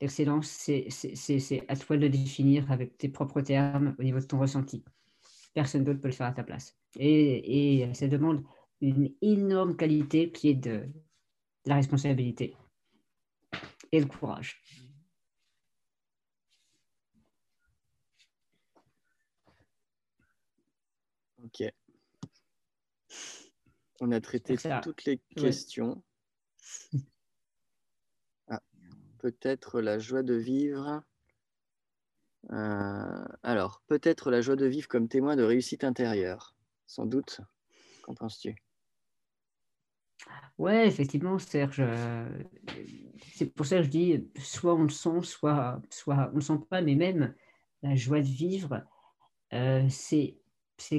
L'excellence, c'est à toi de le définir avec tes propres termes au niveau de ton ressenti. Personne d'autre peut le faire à ta place. Et, et ça demande une énorme qualité qui est de la responsabilité et le courage. Ok. On a traité toutes les questions. peut-être la joie de vivre. Euh, alors, peut-être la joie de vivre comme témoin de réussite intérieure. Sans doute. Qu'en penses-tu? Ouais, effectivement, Serge. C'est pour ça que je dis, soit on le sent, soit, soit on ne le sent pas, mais même la joie de vivre, c'est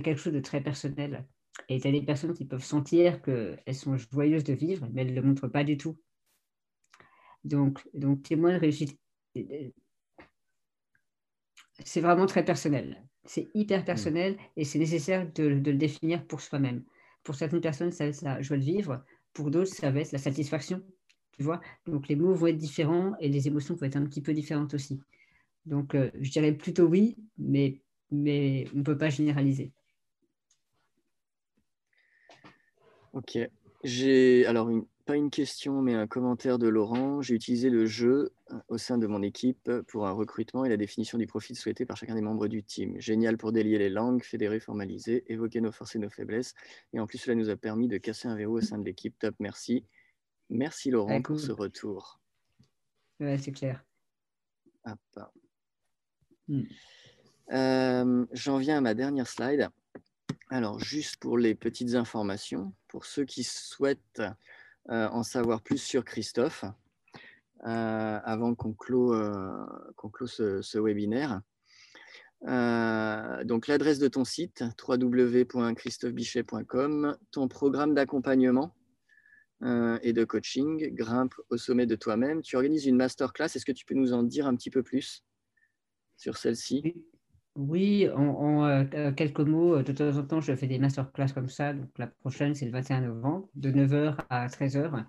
quelque chose de très personnel. Et il y a des personnes qui peuvent sentir qu'elles sont joyeuses de vivre, mais elles ne le montrent pas du tout. Donc, donc témoin de réussite, c'est vraiment très personnel. C'est hyper personnel et c'est nécessaire de, le définir pour soi-même. Pour certaines personnes, ça va être la joie de vivre. Pour d'autres, ça va être la satisfaction. Tu vois Donc, les mots vont être différents et les émotions vont être un petit peu différentes aussi. Donc, euh, je dirais plutôt oui, mais, mais on ne peut pas généraliser. Ok. J'ai alors une, pas une question, mais un commentaire de Laurent. J'ai utilisé le jeu euh, au sein de mon équipe pour un recrutement et la définition du profil souhaité par chacun des membres du team. Génial pour délier les langues, fédérer, formaliser, évoquer nos forces et nos faiblesses. Et en plus, cela nous a permis de casser un verrou au sein de l'équipe. Top, merci. Merci Laurent pour ce retour. Ouais, c'est clair. Hmm. Euh, j'en viens à ma dernière slide. Alors, juste pour les petites informations, pour ceux qui souhaitent euh, en savoir plus sur Christophe euh, avant qu'on clôt, euh, ce, webinaire. donc l'adresse de ton site www.christophebichet.com, ton programme d'accompagnement et de coaching, grimpe au sommet de toi-même. Tu organises une masterclass. Est-ce que tu peux nous en dire un petit peu plus sur celle-ci? Oui, en, quelques mots, de temps en temps, je fais des masterclass comme ça. Donc, la prochaine, c'est le 21 novembre, de 9h à 13h.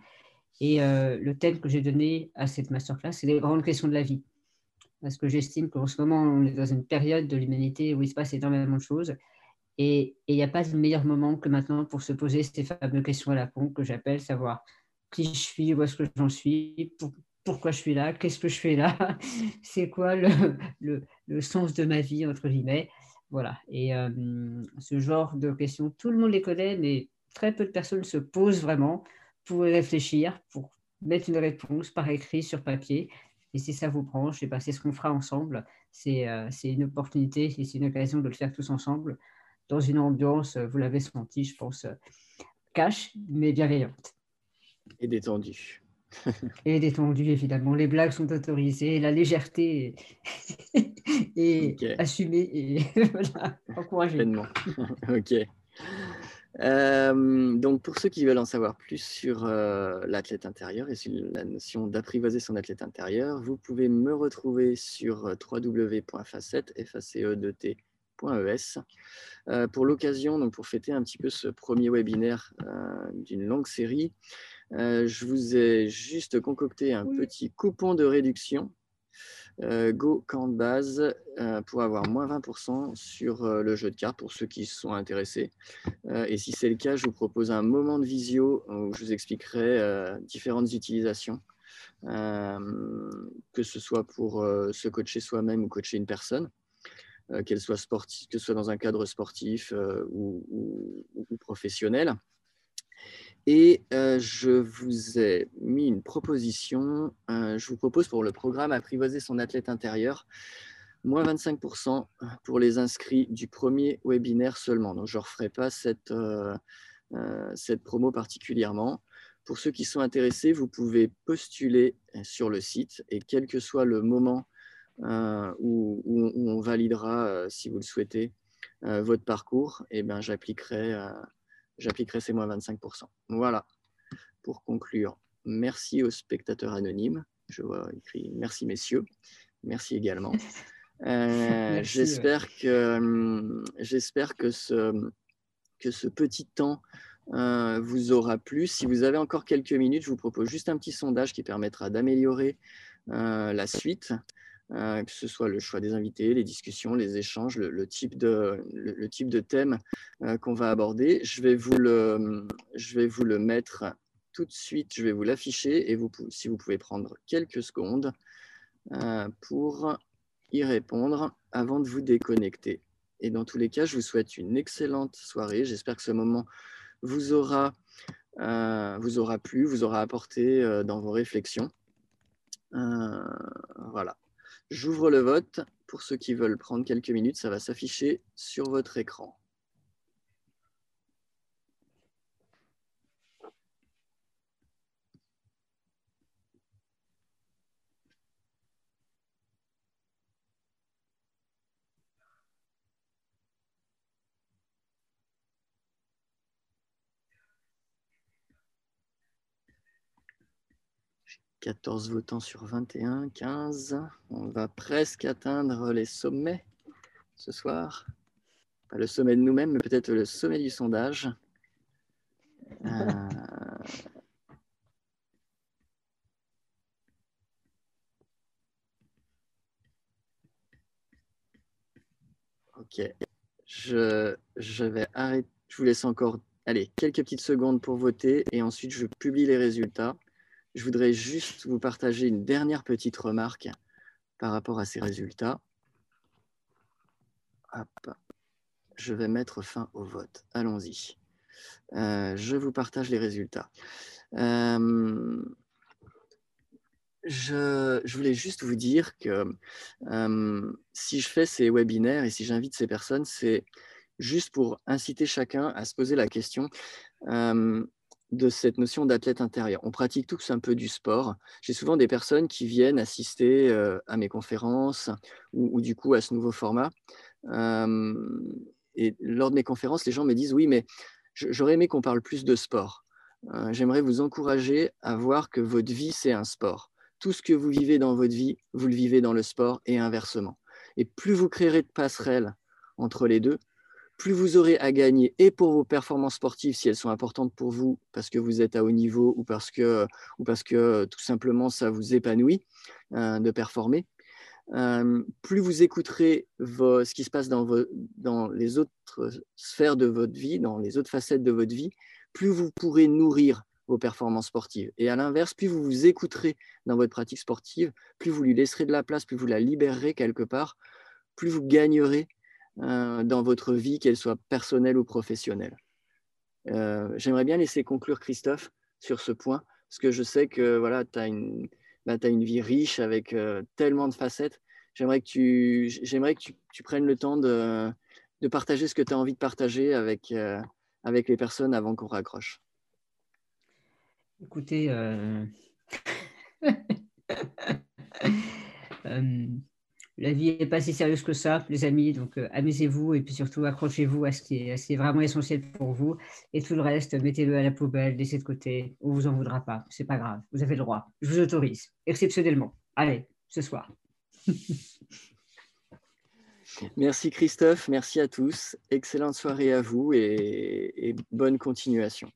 Et euh, le thème que j'ai donné à cette masterclass, c'est les grandes questions de la vie. Parce que j'estime qu'en ce moment, on est dans une période de l'humanité où il se passe énormément de choses. Et il n'y a pas de meilleur moment que maintenant pour se poser ces fameuses questions à la con que j'appelle savoir qui je suis, où est-ce que j'en suis, pourquoi je suis là, qu'est-ce que je fais là, c'est quoi le, sens de ma vie, entre guillemets. Voilà. Et euh, ce genre de questions, tout le monde les connaît, mais très peu de personnes se posent vraiment pour réfléchir, pour mettre une réponse par écrit sur papier. Et si ça vous branche, ben, c'est ce qu'on fera ensemble. Euh, c'est une opportunité et c'est une occasion de le faire tous ensemble dans une ambiance, vous l'avez senti, je pense, cash, mais bienveillante. Et détendue. et détendue, évidemment. Les blagues sont autorisées, la légèreté est, assumée et voilà, encouragée. ok. Euh, donc, pour ceux qui veulent en savoir plus sur euh, l'athlète intérieur et sur la notion d'apprivoiser son athlète intérieur, vous pouvez me retrouver sur euh, www.facet.es. pour l'occasion, donc pour fêter un petit peu ce premier webinaire d'une longue série, je vous ai juste concocté un petit coupon de réduction euh, Go Camp Base euh, pour avoir moins 20% sur euh, le jeu de cartes pour ceux qui sont intéressés. et si c'est le cas, je vous propose un moment de visio où je vous expliquerai différentes utilisations, que ce soit pour se coacher soi-même ou coacher une personne. qu'elle soit sportive, que ce soit dans un cadre sportif ou, professionnel. Et euh, je vous ai mis une proposition. Euh, je vous propose pour le programme Apprivoiser son athlète intérieur, moins 25% pour les inscrits du premier webinaire seulement. Donc, je ne referai pas cette, euh, cette promo particulièrement. Pour ceux qui sont intéressés, vous pouvez postuler sur le site et quel que soit le moment où, on validera, si vous le souhaitez, votre parcours, eh ben, j'appliquerai j'appliquerai ces moins 25%. Voilà, pour conclure, merci aux spectateurs anonymes. Je vois écrit merci messieurs, merci également. Euh, j'espère que, hum, j'espère que ce, que ce petit temps euh, vous aura plu. Si vous avez encore quelques minutes, je vous propose juste un petit sondage qui permettra d'améliorer euh, la suite. Euh, que ce soit le choix des invités, les discussions, les échanges, le, type, de, le, type de thème euh, qu'on va aborder. Je vais, vous le, je vais vous le mettre tout de suite, je vais vous l'afficher et vous, si vous pouvez prendre quelques secondes euh, pour y répondre avant de vous déconnecter. Et dans tous les cas, je vous souhaite une excellente soirée. J'espère que ce moment vous aura, vous aura plu, vous aura apporté dans vos réflexions. voilà. J'ouvre le vote. Pour ceux qui veulent prendre quelques minutes, ça va s'afficher sur votre écran. 14 votants sur 21, 15. On va presque atteindre les sommets ce soir. Pas le sommet de nous-mêmes, mais peut-être le sommet du sondage. Euh, ok. Je, je vais arrêter. Je vous laisse encore allez, quelques petites secondes pour voter et ensuite je publie les résultats. Je voudrais juste vous partager une dernière petite remarque par rapport à ces résultats. Je vais mettre fin au vote. Allons-y. Euh, je vous partage les résultats. Euh, je, voulais juste vous dire que euh, si je fais ces webinaires et si j'invite ces personnes, c'est juste pour inciter chacun à se poser la question de cette notion d'athlète intérieur. On pratique tous un peu du sport. J'ai souvent des personnes qui viennent assister euh, à mes conférences ou, du coup à ce nouveau format. et lors de mes conférences, les gens me disent oui, mais j'aurais aimé qu'on parle plus de sport. Euh, j'aimerais vous encourager à voir que votre vie, c'est un sport. Tout ce que vous vivez dans votre vie, vous le vivez dans le sport et inversement. Et plus vous créerez de passerelles entre les deux, plus vous aurez à gagner et pour vos performances sportives si elles sont importantes pour vous parce que vous êtes à haut niveau ou parce que, ou parce que tout simplement ça vous épanouit euh, de performer. Euh, plus vous écouterez ce qui se passe dans, dans les autres sphères de votre vie, dans les autres facettes de votre vie, plus vous pourrez nourrir vos performances sportives. Et à l'inverse, plus vous vous écouterez dans votre pratique sportive, plus vous lui laisserez de la place, plus vous la libérerez quelque part, plus vous gagnerez euh, dans votre vie, qu'elle soit personnelle ou professionnelle. Euh, j'aimerais bien laisser conclure Christophe sur ce point, parce que je sais que voilà, tu as, bah, une vie riche avec euh, tellement de facettes. J'aimerais que, tu, que tu, prennes le temps de, de partager ce que tu as envie de partager avec, avec les personnes avant qu'on raccroche. Écoutez, la vie n'est pas si sérieuse que ça, les amis. Donc, euh, amusez-vous et puis surtout accrochez-vous à ce, qui est, vraiment essentiel pour vous. Et tout le reste, mettez-le à la poubelle, laissez de côté. On vous en voudra pas. C'est pas grave. Vous avez le droit. Je vous autorise, exceptionnellement. Allez, ce soir. merci Christophe. Merci à tous. Excellente soirée à vous et bonne continuation.